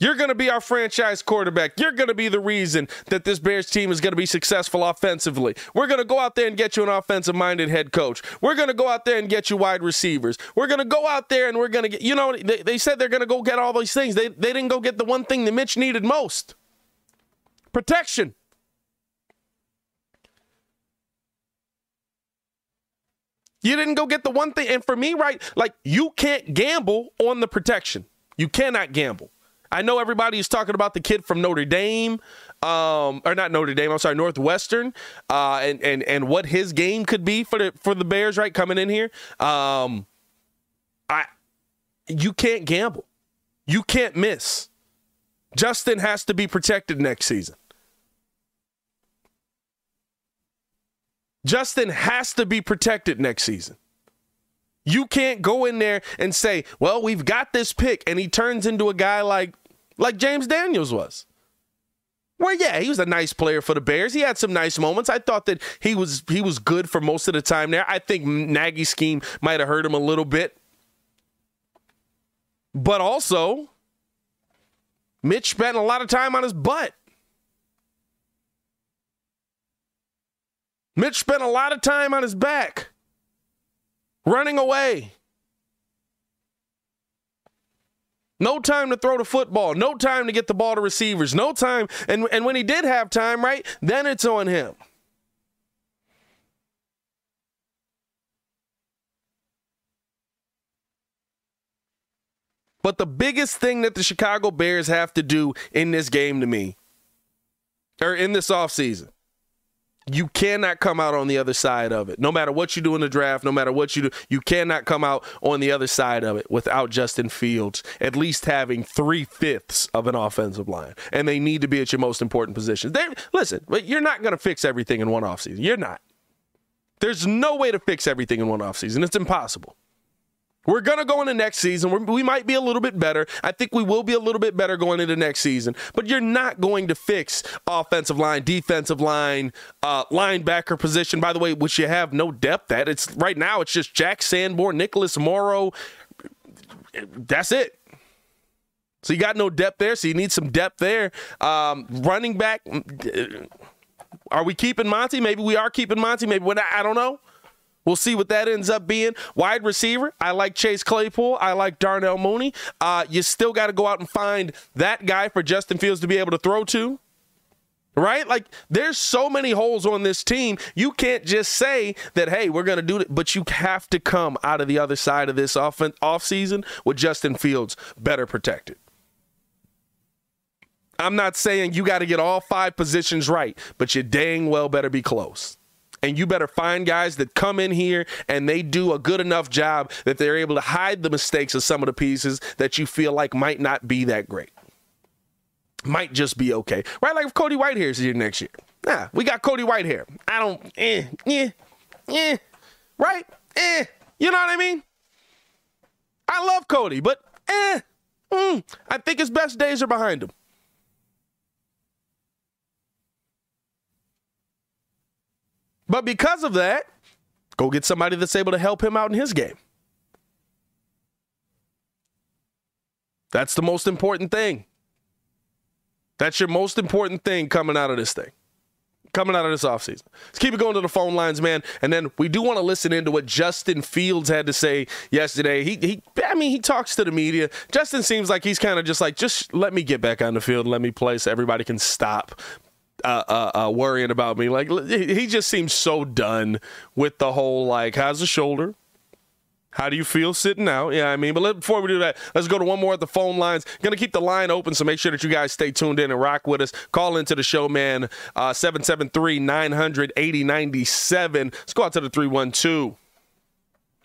You're going to be our franchise quarterback. You're going to be the reason that this Bears team is going to be successful offensively. We're going to go out there and get you an offensive minded head coach. We're going to go out there and get you wide receivers. We're going to go out there and we're going to get, you know, they, they said they're going to go get all these things. They, they didn't go get the one thing that Mitch needed most protection. You didn't go get the one thing. And for me, right, like you can't gamble on the protection. You cannot gamble. I know everybody is talking about the kid from Notre Dame, um, or not Notre Dame. I'm sorry, Northwestern, uh, and and and what his game could be for the for the Bears, right, coming in here. Um, I, you can't gamble. You can't miss. Justin has to be protected next season. Justin has to be protected next season. You can't go in there and say, "Well, we've got this pick," and he turns into a guy like like James Daniels was. Well, yeah, he was a nice player for the Bears. He had some nice moments. I thought that he was he was good for most of the time there. I think Nagy's scheme might have hurt him a little bit. But also, Mitch spent a lot of time on his butt. Mitch spent a lot of time on his back, running away. No time to throw the football. No time to get the ball to receivers. No time. And, and when he did have time, right, then it's on him. But the biggest thing that the Chicago Bears have to do in this game to me, or in this offseason, you cannot come out on the other side of it. No matter what you do in the draft, no matter what you do, you cannot come out on the other side of it without Justin Fields at least having three fifths of an offensive line. And they need to be at your most important positions. They, listen, but you're not going to fix everything in one offseason. You're not. There's no way to fix everything in one offseason. It's impossible. We're going to go into next season. We're, we might be a little bit better. I think we will be a little bit better going into next season. But you're not going to fix offensive line, defensive line, uh, linebacker position. By the way, which you have no depth at. It's right now. It's just Jack Sanborn, Nicholas Morrow. That's it. So you got no depth there. So you need some depth there. Um, running back. Are we keeping Monty? Maybe we are keeping Monty. Maybe not. I don't know. We'll see what that ends up being. Wide receiver, I like Chase Claypool. I like Darnell Mooney. Uh, you still got to go out and find that guy for Justin Fields to be able to throw to. Right? Like, there's so many holes on this team. You can't just say that, hey, we're going to do it, but you have to come out of the other side of this off offseason with Justin Fields better protected. I'm not saying you got to get all five positions right, but you dang well better be close. And you better find guys that come in here and they do a good enough job that they're able to hide the mistakes of some of the pieces that you feel like might not be that great. Might just be okay. Right? Like if Cody Whitehair is here next year. Nah, we got Cody Whitehair. I don't, eh, eh, eh, right? Eh, you know what I mean? I love Cody, but eh, mm, I think his best days are behind him. But because of that, go get somebody that's able to help him out in his game. That's the most important thing. That's your most important thing coming out of this thing coming out of this offseason. Let's keep it going to the phone lines, man. And then we do want to listen into what Justin Fields had to say yesterday. He, he I mean, he talks to the media. Justin seems like he's kind of just like, just let me get back on the field let me play so everybody can stop uh, uh, uh, worrying about me. Like, he just seems so done with the whole, like, how's the shoulder? How do you feel sitting out? Yeah, I mean, but let, before we do that, let's go to one more at the phone lines. Going to keep the line open, so make sure that you guys stay tuned in and rock with us. Call into the show, man. Uh, 773 900 8097. Let's go out to the 312.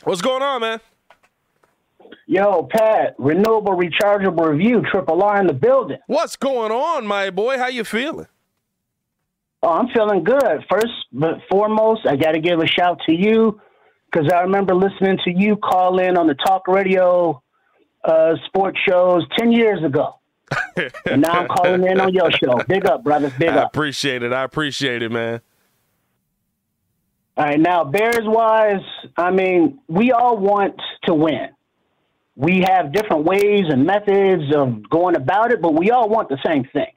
What's going on, man? Yo, Pat, renewable rechargeable review, triple R in the building. What's going on, my boy? How you feeling? Oh, I'm feeling good. First but foremost, I got to give a shout to you because I remember listening to you call in on the talk radio uh, sports shows 10 years ago. [laughs] and now I'm calling in on your show. Big up, brothers. Big I up. I appreciate it. I appreciate it, man. All right, now, Bears wise, I mean, we all want to win. We have different ways and methods of going about it, but we all want the same thing.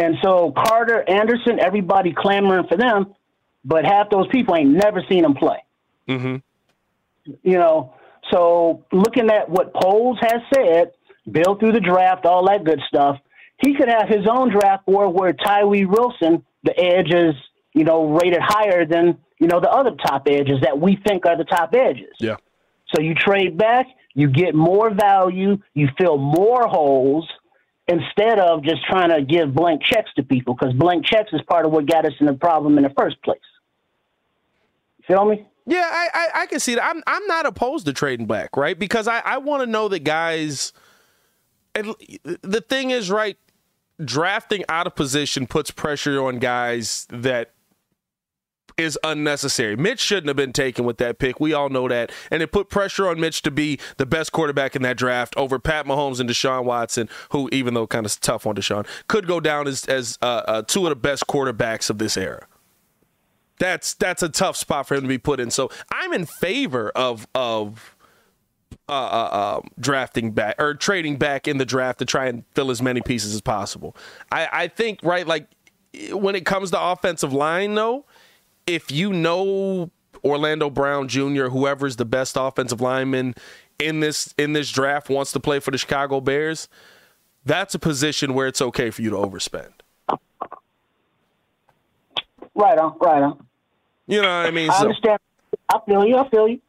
And so, Carter, Anderson, everybody clamoring for them, but half those people ain't never seen them play. Mm-hmm. You know, so looking at what Poles has said, Bill through the draft, all that good stuff, he could have his own draft board where Tyree Wilson, the edge is, you know, rated higher than, you know, the other top edges that we think are the top edges. Yeah. So you trade back, you get more value, you fill more holes instead of just trying to give blank checks to people because blank checks is part of what got us in the problem in the first place. You Feel me? Yeah, I, I, I can see that. I'm I'm not opposed to trading back, right? Because I, I want to know that guys. The thing is, right, drafting out of position puts pressure on guys that is unnecessary. Mitch shouldn't have been taken with that pick. We all know that. And it put pressure on Mitch to be the best quarterback in that draft over Pat Mahomes and Deshaun Watson, who, even though kind of tough on Deshaun, could go down as, as uh, uh, two of the best quarterbacks of this era that's that's a tough spot for him to be put in. So I'm in favor of of uh, uh, uh, drafting back or trading back in the draft to try and fill as many pieces as possible. I, I think right like when it comes to offensive line though, if you know Orlando Brown Jr., whoever's the best offensive lineman in this in this draft wants to play for the Chicago Bears, that's a position where it's okay for you to overspend. Right on, right on. You know what I mean? I So- understand. I feel you. I feel you.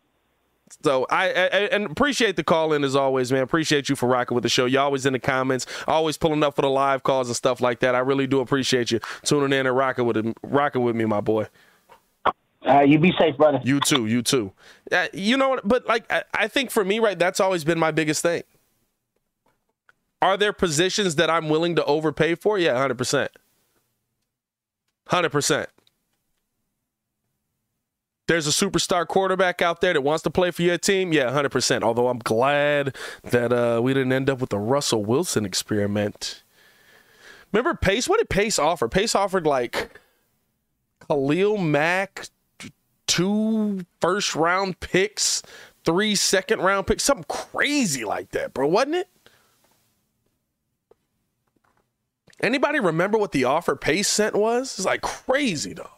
So I, I and appreciate the call in as always, man. Appreciate you for rocking with the show. You always in the comments, always pulling up for the live calls and stuff like that. I really do appreciate you tuning in and rocking with rocking with me, my boy. Uh, you be safe, brother. You too. You too. Uh, you know what? But like, I, I think for me, right, that's always been my biggest thing. Are there positions that I'm willing to overpay for? Yeah, hundred percent. Hundred percent. There's a superstar quarterback out there that wants to play for your team. Yeah, 100%. Although I'm glad that uh, we didn't end up with the Russell Wilson experiment. Remember Pace? What did Pace offer? Pace offered like Khalil Mack, two first round picks, three second round picks, something crazy like that, bro, wasn't it? Anybody remember what the offer Pace sent was? It's like crazy, dog.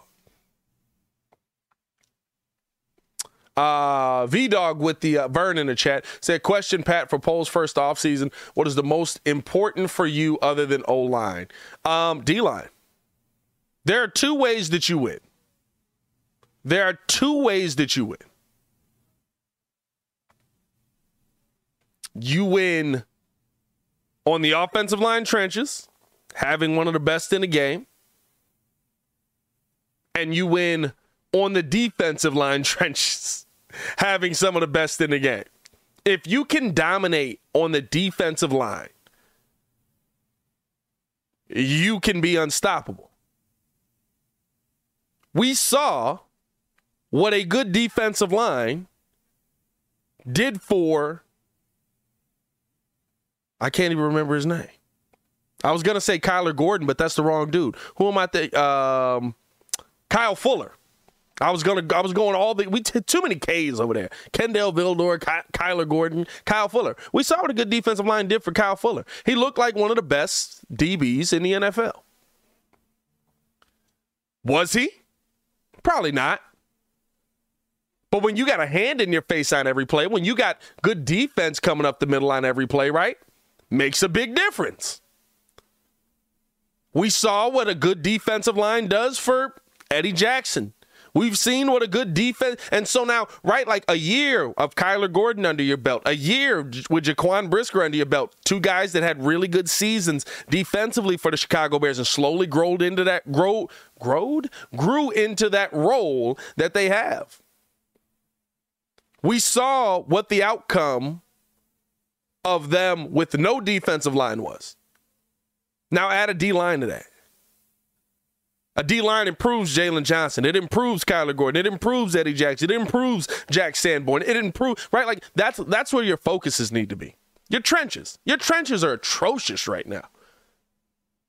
Uh, V Dog with the uh, Vern in the chat said, Question, Pat, for Poles' first offseason. What is the most important for you other than O line? Um, D line. There are two ways that you win. There are two ways that you win. You win on the offensive line trenches, having one of the best in the game, and you win on the defensive line [laughs] trenches, having some of the best in the game. If you can dominate on the defensive line, you can be unstoppable. We saw what a good defensive line did for I can't even remember his name. I was gonna say Kyler Gordon, but that's the wrong dude. Who am I think? Um, Kyle Fuller. I was gonna, I was going all the, we t- too many K's over there. Kindle Vildor, Ky- Kyler Gordon, Kyle Fuller. We saw what a good defensive line did for Kyle Fuller. He looked like one of the best DBs in the NFL. Was he? Probably not. But when you got a hand in your face on every play, when you got good defense coming up the middle on every play, right? Makes a big difference. We saw what a good defensive line does for Eddie Jackson. We've seen what a good defense, and so now, right, like a year of Kyler Gordon under your belt, a year with Jaquan Brisker under your belt, two guys that had really good seasons defensively for the Chicago Bears, and slowly growed into that grow, growed, grew into that role that they have. We saw what the outcome of them with no defensive line was. Now add a D line to that. A D line improves Jaylon Johnson. It improves Kyler Gordon. It improves Eddie Jackson. It improves Jack Sanborn. It improves right. Like that's that's where your focuses need to be. Your trenches. Your trenches are atrocious right now.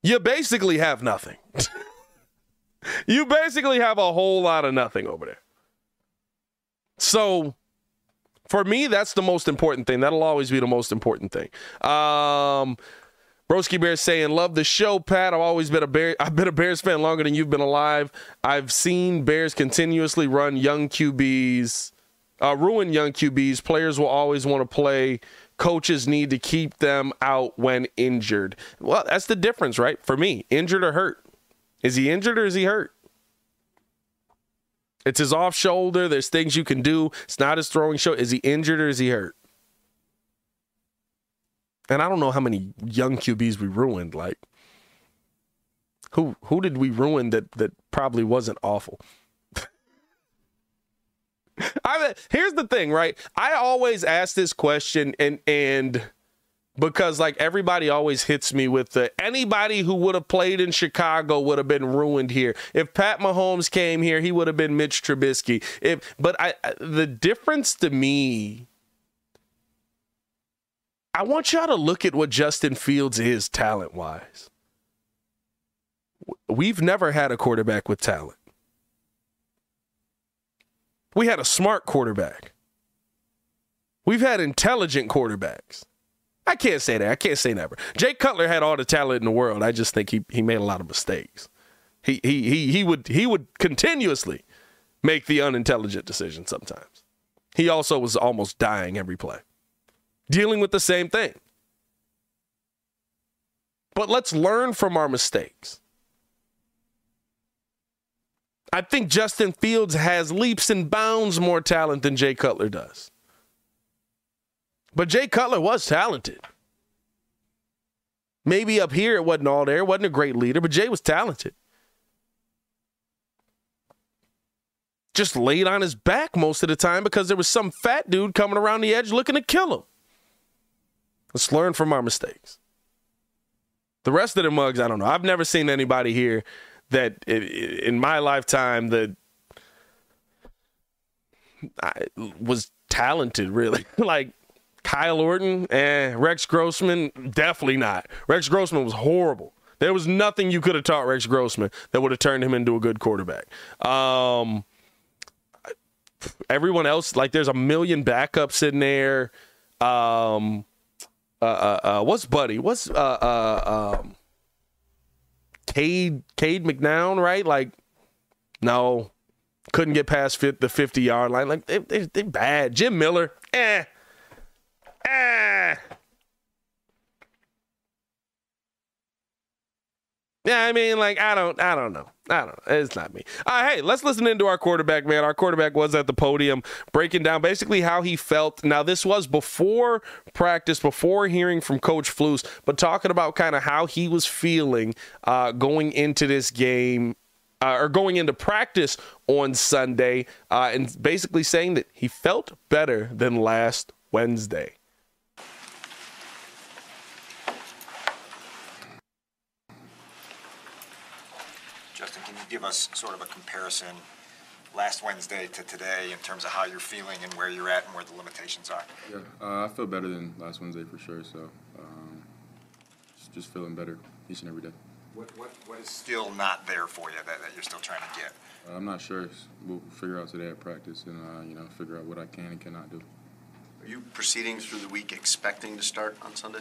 You basically have nothing. [laughs] you basically have a whole lot of nothing over there. So for me, that's the most important thing. That'll always be the most important thing. Um, Broski Bears saying, "Love the show, Pat. I've always been a Bear. I've been a Bears fan longer than you've been alive. I've seen Bears continuously run young QBs, uh, ruin young QBs. Players will always want to play. Coaches need to keep them out when injured. Well, that's the difference, right? For me, injured or hurt. Is he injured or is he hurt? It's his off shoulder. There's things you can do. It's not his throwing show. Is he injured or is he hurt? And I don't know how many young QBs we ruined. Like, who who did we ruin that that probably wasn't awful? [laughs] I mean, here's the thing, right? I always ask this question, and and because like everybody always hits me with the anybody who would have played in Chicago would have been ruined here. If Pat Mahomes came here, he would have been Mitch Trubisky. If but I the difference to me I want y'all to look at what Justin Fields is talent wise. We've never had a quarterback with talent. We had a smart quarterback. We've had intelligent quarterbacks. I can't say that. I can't say never. Jay Cutler had all the talent in the world. I just think he, he made a lot of mistakes. He, he he he would he would continuously make the unintelligent decision sometimes. He also was almost dying every play dealing with the same thing. But let's learn from our mistakes. I think Justin Fields has leaps and bounds more talent than Jay Cutler does. But Jay Cutler was talented. Maybe up here it wasn't all there, wasn't a great leader, but Jay was talented. Just laid on his back most of the time because there was some fat dude coming around the edge looking to kill him. Let's learn from our mistakes. The rest of the mugs, I don't know. I've never seen anybody here that in my lifetime that was talented, really. [laughs] like Kyle Orton, eh, Rex Grossman, definitely not. Rex Grossman was horrible. There was nothing you could have taught Rex Grossman that would have turned him into a good quarterback. Um, everyone else, like, there's a million backups in there. Um, uh, uh, uh, what's Buddy? What's uh, uh, um, Cade Cade McNown? Right? Like, no, couldn't get past fit, the fifty yard line. Like they, they, they bad. Jim Miller, eh, eh. Yeah, I mean, like I don't, I don't know. I don't know. It's not me. Uh, hey, let's listen into our quarterback, man. Our quarterback was at the podium breaking down basically how he felt. Now, this was before practice, before hearing from Coach Flus, but talking about kind of how he was feeling uh, going into this game uh, or going into practice on Sunday, uh, and basically saying that he felt better than last Wednesday. Give us sort of a comparison last Wednesday to today in terms of how you're feeling and where you're at and where the limitations are? Yeah, uh, I feel better than last Wednesday for sure. So um, just, just feeling better each and every day. What, what, what is still not there for you that, that you're still trying to get? Uh, I'm not sure. We'll figure out today at practice and, uh, you know, figure out what I can and cannot do. Are you proceeding through the week expecting to start on Sunday?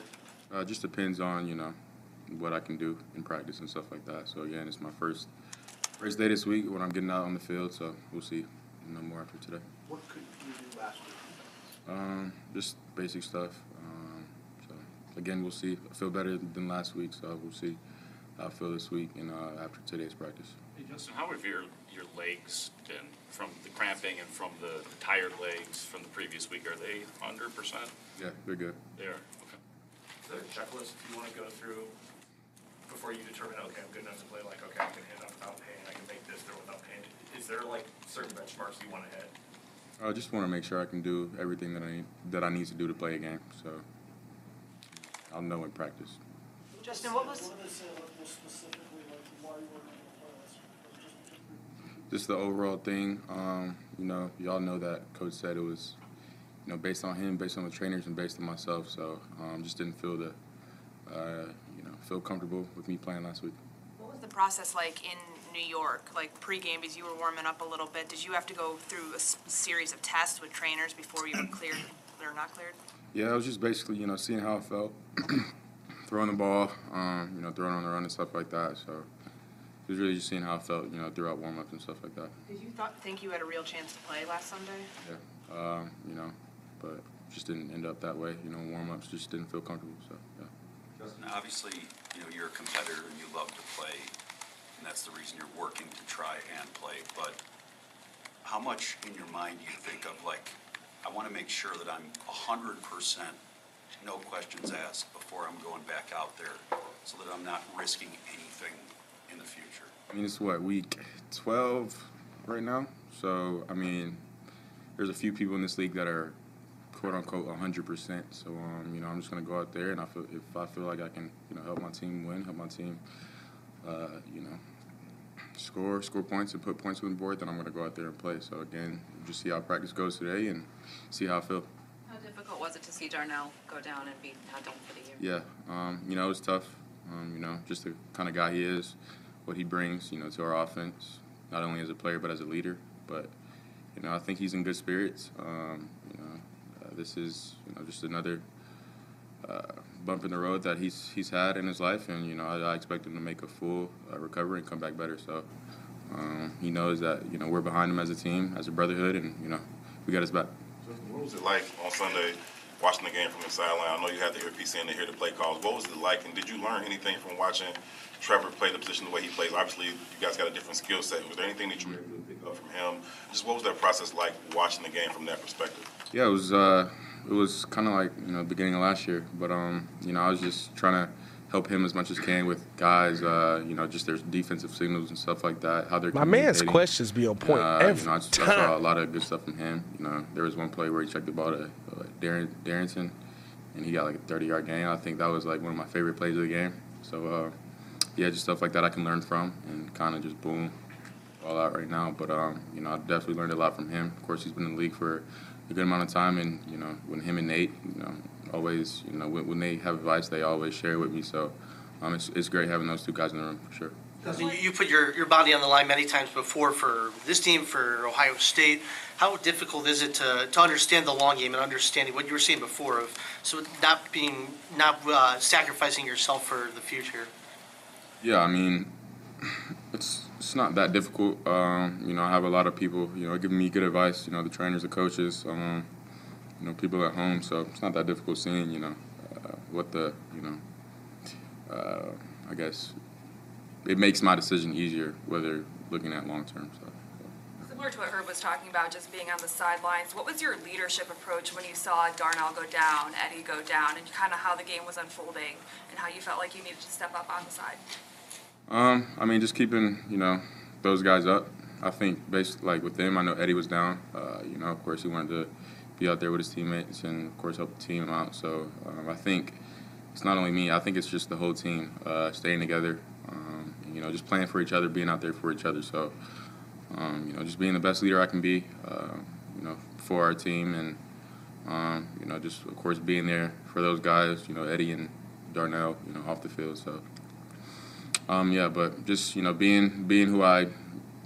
Uh, it just depends on, you know, what I can do in practice and stuff like that. So, again, it's my first first day this week when I'm getting out on the field, so we'll see. No more after today. What could you do last week? Um, just basic stuff. Um, so, again, we'll see. I feel better than last week, so we'll see how I feel this week and uh, after today's practice. Hey, Justin, how have your, your legs been from the cramping and from the tired legs from the previous week? Are they 100%? Yeah, they're good. They are, okay. Is there a checklist you want to go through before you determine, okay, I'm good enough to play, like, okay, I can hit up without pain, I can make this throw without pain? Is there like certain benchmarks you want to hit? I just want to make sure I can do everything that I need, that I need to do to play a game. So I'll know in practice. Justin, what was? Just the overall thing. Um, you know, y'all know that coach said it was, you know, based on him, based on the trainers, and based on myself. So um, just didn't feel the, uh, you know, feel comfortable with me playing last week. What was the process like in New York, like pregame, as you were warming up a little bit? Did you have to go through a s- series of tests with trainers before you were [clears throat] cleared or not cleared? Yeah, it was just basically, you know, seeing how it felt, [clears throat] throwing the ball, um, you know, throwing on the run and stuff like that. So it was really just seeing how it felt, you know, throughout warm-ups and stuff like that. Did you thought, think you had a real chance to play last Sunday? Yeah, um, you know, but just didn't end up that way. You know, warm-ups just didn't feel comfortable. So yeah. Justin, obviously, you know, you're a competitor and you love to play, and that's the reason you're working to try and play. But how much in your mind do you think of like, I want to make sure that I'm hundred percent, no questions asked before I'm going back out there, so that I'm not risking anything in the future? I mean, it's what week 12 right now. So I mean, there's a few people in this league that are quote unquote 100%. So um, you know, I'm just gonna go out there and I feel if I feel like I can, you know, help my team win, help my team, uh, you know, score, score points, and put points on the board, then I'm gonna go out there and play. So again, just see how practice goes today and see how I feel. How difficult was it to see Darnell go down and be not done for the year? Yeah, um, you know, it was tough. Um, you know, just the kind of guy he is, what he brings, you know, to our offense, not only as a player but as a leader. But you know, I think he's in good spirits. Um, you know, uh, this is you know just another uh, bump in the road that he's he's had in his life, and you know, I, I expect him to make a full uh, recovery and come back better. So. Um, he knows that you know we're behind him as a team, as a brotherhood, and you know we got his back. What was it like on Sunday watching the game from the sideline? I know you had the earpiece in to hear the play calls. What was it like, and did you learn anything from watching Trevor play the position the way he plays? Obviously, you guys got a different skill set. Was there anything that you were able to pick up from him? Just what was that process like watching the game from that perspective? Yeah, it was uh, it was kind of like you know beginning of last year, but um, you know I was just trying to help him as much as can with guys, uh, you know, just their defensive signals and stuff like that. How they're My man's questions be on point Uh, every you know, I, just, I time. saw a lot of good stuff from him. You know, there was one play where he checked the ball to uh, Darren Darrynton, and he got like a 30-yard gain. I think that was like one of my favorite plays of the game. So uh, yeah, just stuff like that I can learn from and kind of just boom, all out right now. But um, you know, I definitely learned a lot from him. Of course, he's been in the league for a good amount of time, and you know, when him and Nate, you know, always, you know, when, when they have advice, they always share it with me. So um, it's it's great having those two guys in the room for sure. You- you put your, your body on the line many times before for this team, for Ohio State. How difficult is it to, to understand the long game and understanding what you were saying before of, so not being, not uh, sacrificing yourself for the future? Yeah, I mean, it's it's not that difficult. Um, you know, I have a lot of people, you know, giving me good advice. You know, the trainers, the coaches, um, you know, people at home. So it's not that difficult seeing, you know, uh, what the, you know, uh, I guess it makes my decision easier whether looking at long term. So. Similar to what Herb was talking about, just being on the sidelines, what was your leadership approach when you saw Darnell go down, Eddie go down, and kind of how the game was unfolding and how you felt like you needed to step up on the side? Um, I mean, just keeping you know those guys up. I think based like with them, I know Eddie was down. Uh, you know, of course, he wanted to be out there with his teammates and of course help the team out. So um, I think it's not only me. I think it's just the whole team uh, staying together. Um, you know, just playing for each other, being out there for each other. So um, you know, just being the best leader I can be. Uh, you know, for our team and um, you know, just of course being there for those guys. You know, Eddie and Darnell. You know, off the field. So Um, yeah, but just you know, being being who I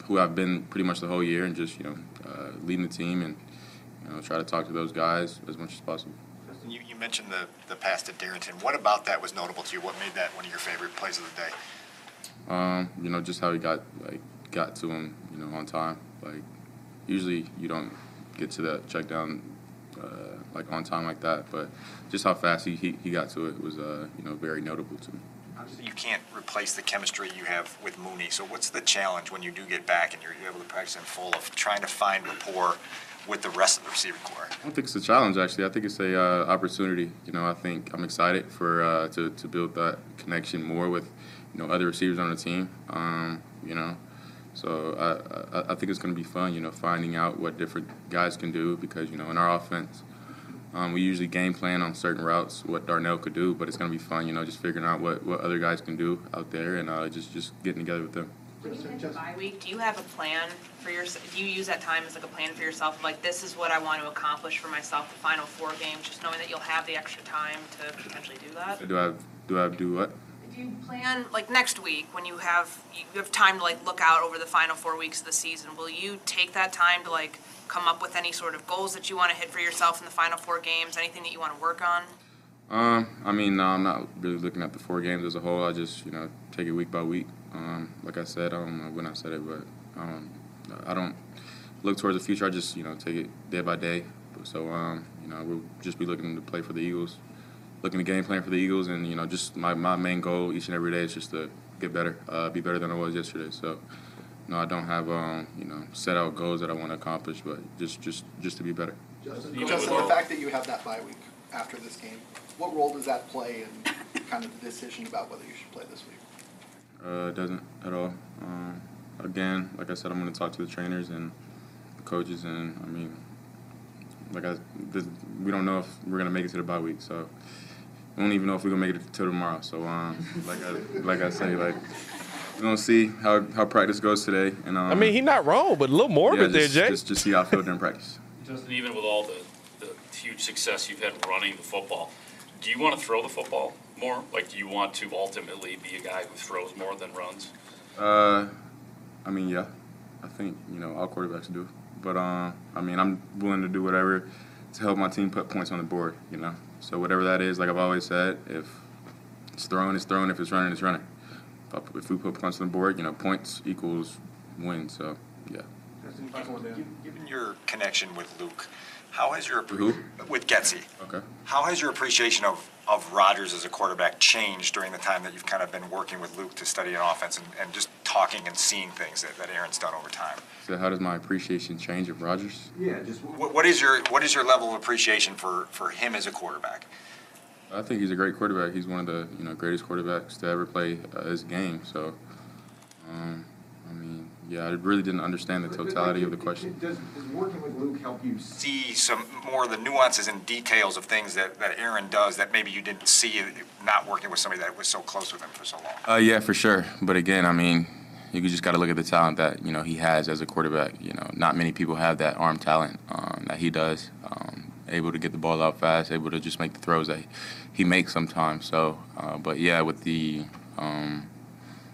who I've been pretty much the whole year, and just you know, uh, leading the team and you know, try to talk to those guys as much as possible. You, you mentioned the, the pass at Darrynton. What about that was notable to you? What made that one of your favorite plays of the day? Um, you know, just how he got like got to him, you know, on time. Like usually you don't get to that check down uh, like on time like that, but just how fast he, he, he got to it was uh, you know very notable to me. You can't replace the chemistry you have with Mooney. So what's the challenge when you do get back and you're able to practice in full of trying to find rapport with the rest of the receiver core? I don't think it's a challenge actually. I think it's a uh, opportunity. You know, I think I'm excited for uh, to to build that connection more with you know other receivers on the team. Um, you know, so I, I, I think it's going to be fun. You know, finding out what different guys can do because you know in our offense. Um, we usually game plan on certain routes, what Darnell could do, but it's going to be fun, you know, just figuring out what, what other guys can do out there and uh, just, just getting together with them. When you hit the bye week, do you have a plan for your, do you use that time as like a plan for yourself, like, this is what I want to accomplish for myself, the final four games, just knowing that you'll have the extra time to potentially do that? Do I do I do what? You plan, like next week, when you have, you have time to like look out over the final four weeks of the season, will you take that time to like come up with any sort of goals that you want to hit for yourself in the final four games, anything that you want to work on? Um, I mean, no, I'm not really looking at the four games as a whole. I just, you know, take it week by week. Um, like I said, I don't know when I said it, but um, I don't look towards the future. I just, you know, take it day by day. So, um, you know, we'll just be looking to play for the Eagles, looking to game plan for the Eagles, and you know, just my, my main goal each and every day is just to get better, uh, be better than I was yesterday. So, no, I don't have, um, you know, set out goals that I want to accomplish, but just, just, just to be better. Justin, Justin, the fact that you have that bye week after this game, what role does that play in [laughs] kind of the decision about whether you should play this week? Uh, it doesn't at all. Um, again, like I said, I'm going to talk to the trainers and the coaches, and I mean, like I, this, we don't know if we're going to make it to the bye week, so we don't even know if we're going to make it till tomorrow. So, um, like I, like I say, like we're gonna see how, how practice goes today. And um, I mean, he's not wrong, but a little morbid yeah, just, there, Jay. Just, just see how I feel during practice. Justin, even with all the, the huge success you've had running the football, do you want to throw the football more? Like, do you want to ultimately be a guy who throws more than runs? Uh, I mean, yeah, I think you know all quarterbacks do. But um, I mean, I'm willing to do whatever to help my team put points on the board. You know, so whatever that is, like I've always said, if it's thrown, it's thrown. If it's running, it's running. If we put points on the board, you know, points equals win. So, yeah. Given your connection with Luke, how has your Who? with Getsy? Okay. How has your appreciation of of Rodgers as a quarterback changed during the time that you've kind of been working with Luke to study an offense and, and just talking and seeing things that, that Aaron's done over time? So, how does my appreciation change of Rodgers? Yeah, just what, what is your what is your level of appreciation for for him as a quarterback? I think he's a great quarterback. He's one of the you know greatest quarterbacks to ever play uh, his game. So, um, I mean, yeah, I really didn't understand the totality of the question. Does, does working with Luke help you see some more of the nuances and details of things that, that Aaron does that maybe you didn't see not working with somebody that was so close with him for so long? Uh, yeah, for sure. But again, I mean, you just got to look at the talent that you know he has as a quarterback. You know, not many people have that arm talent um, that he does. Um, able to get the ball out fast, able to just make the throws that he makes sometimes. So, uh, but yeah, with the um,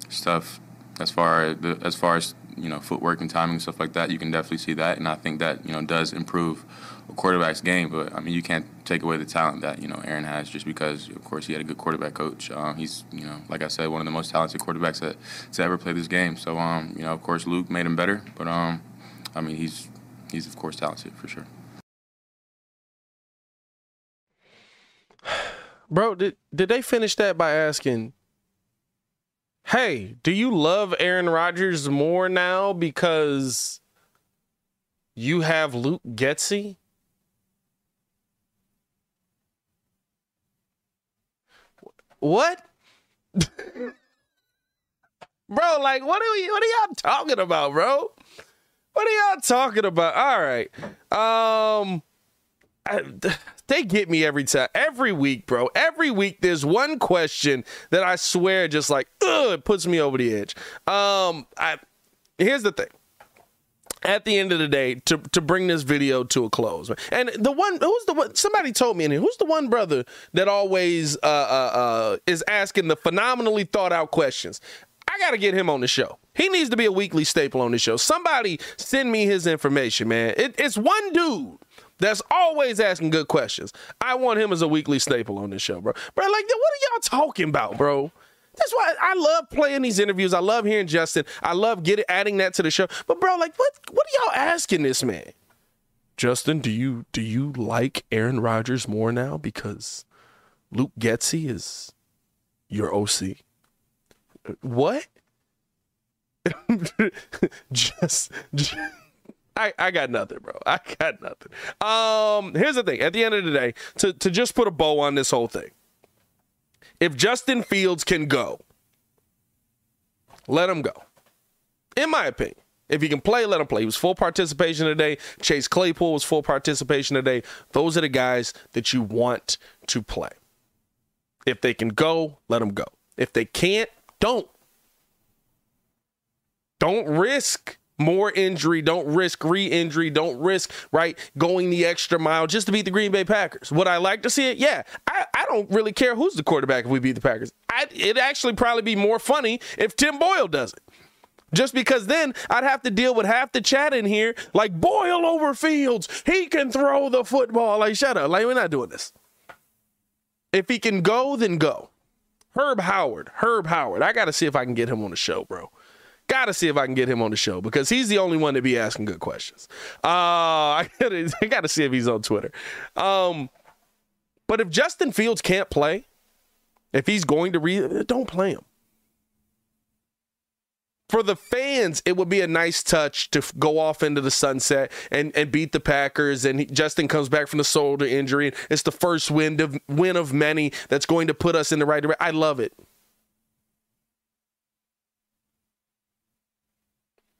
stuff as far as as far as you know footwork and timing and stuff like that, you can definitely see that, and I think that you know does improve a quarterback's game. But I mean, you can't take away the talent that you know Aaron has just because, of course, he had a good quarterback coach. Um, he's you know, like I said, one of the most talented quarterbacks that to ever play this game. So um, you know, of course, Luke made him better, but um, I mean, he's he's of course talented for sure. Bro, did did they finish that by asking, "Hey, do you love Aaron Rodgers more now because you have Luke Getsy? What? [laughs] bro, like what are we what are y'all talking about, bro? What are y'all talking about? All right. Um [sighs] They get me every time, every week, bro. Every week, there's one question that I swear just like, ugh, it puts me over the edge. Um, I here's the thing. At the end of the day, to to bring this video to a close, and the one who's the one somebody told me in here, who's the one brother that always uh, uh, uh, is asking the phenomenally thought out questions. I got to get him on the show. He needs to be a weekly staple on the show. Somebody send me his information, man. It, it's one dude that's always asking good questions. I want him as a weekly staple on this show, bro. Bro, like, what are y'all talking about, bro? That's why I love playing these interviews. I love hearing Justin. I love getting adding that to the show. But bro, like, what what are y'all asking this man? Justin, do you do you like Aaron Rodgers more now because Luke Getsy is your OC? Uh, what? [laughs] just, just I, I got nothing, bro. [laughs] I got nothing. Um, here's the thing. At the end of the day, to, to just put a bow on this whole thing, if Justin Fields can go, let him go. In my opinion. If he can play, let him play. He was full participation today. Chase Claypool was full participation today. Those are the guys that you want to play. If they can go, let them go. If they can't, don't. Don't risk more injury. Don't risk re injury. Don't risk, right, going the extra mile just to beat the Green Bay Packers. Would I like to see it? Yeah. I, I don't really care who's the quarterback if we beat the Packers. i it'd actually probably be more funny if Tim Boyle does it. Just because then I'd have to deal with half the chat in here like Boyle over Fields. He can throw the football. Like, shut up. Like, we're not doing this. If he can go, then go. Herb Howard. Herb Howard. I got to see if I can get him on the show, bro. Got to see if I can get him on the show because he's the only one to be asking good questions. Uh, [laughs] I got to see if he's on Twitter. Um, but if Justin Fields can't play, if he's going to read, don't play him. For the fans, it would be a nice touch to go off into the sunset and, and beat the Packers. And he, Justin comes back from the shoulder injury. It's the first win of win of many that's going to put us in the right direction. I love it.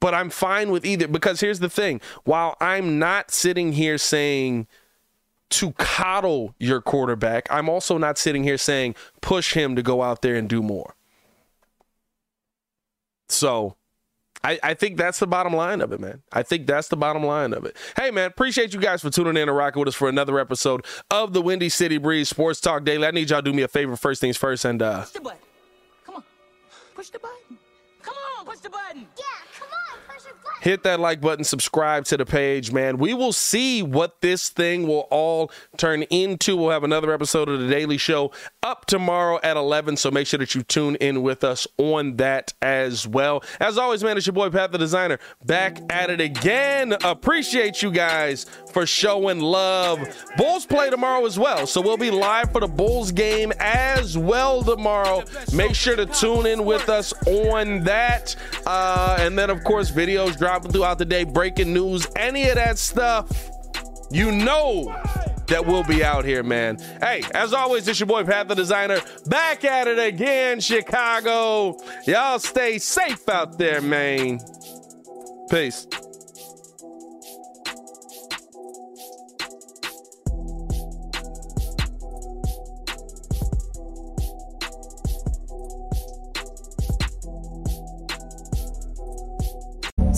But I'm fine with either because here's the thing. While I'm not sitting here saying to coddle your quarterback, I'm also not sitting here saying push him to go out there and do more. So I, I, think that's the bottom line of it, man. I think that's the bottom line of it. Hey, man, appreciate you guys for tuning in and rocking with us for another episode of the Windy City Breeze Sports Talk Daily. I need y'all to do me a favor first things first and uh push the button. Come on. Push the button. Come on, push the button. Yeah, come on hit that like button, subscribe to the page, man. We will see what this thing will all turn into. We'll have another episode of The Daily Show up tomorrow at 11, so make sure that you tune in with us on that as well. As always, man, it's your boy Pat the Designer back at it again. Appreciate you guys for showing love. Bulls play tomorrow as well, so we'll be live for the Bulls game as well tomorrow. Make sure to tune in with us on that. Uh, and then, of course, videos dropping throughout the day, breaking news, any of that stuff, you know that we'll be out here, man. Hey, as always, it's your boy Pat the Designer back at it again, Chicago. Y'all stay safe out there, man. Peace.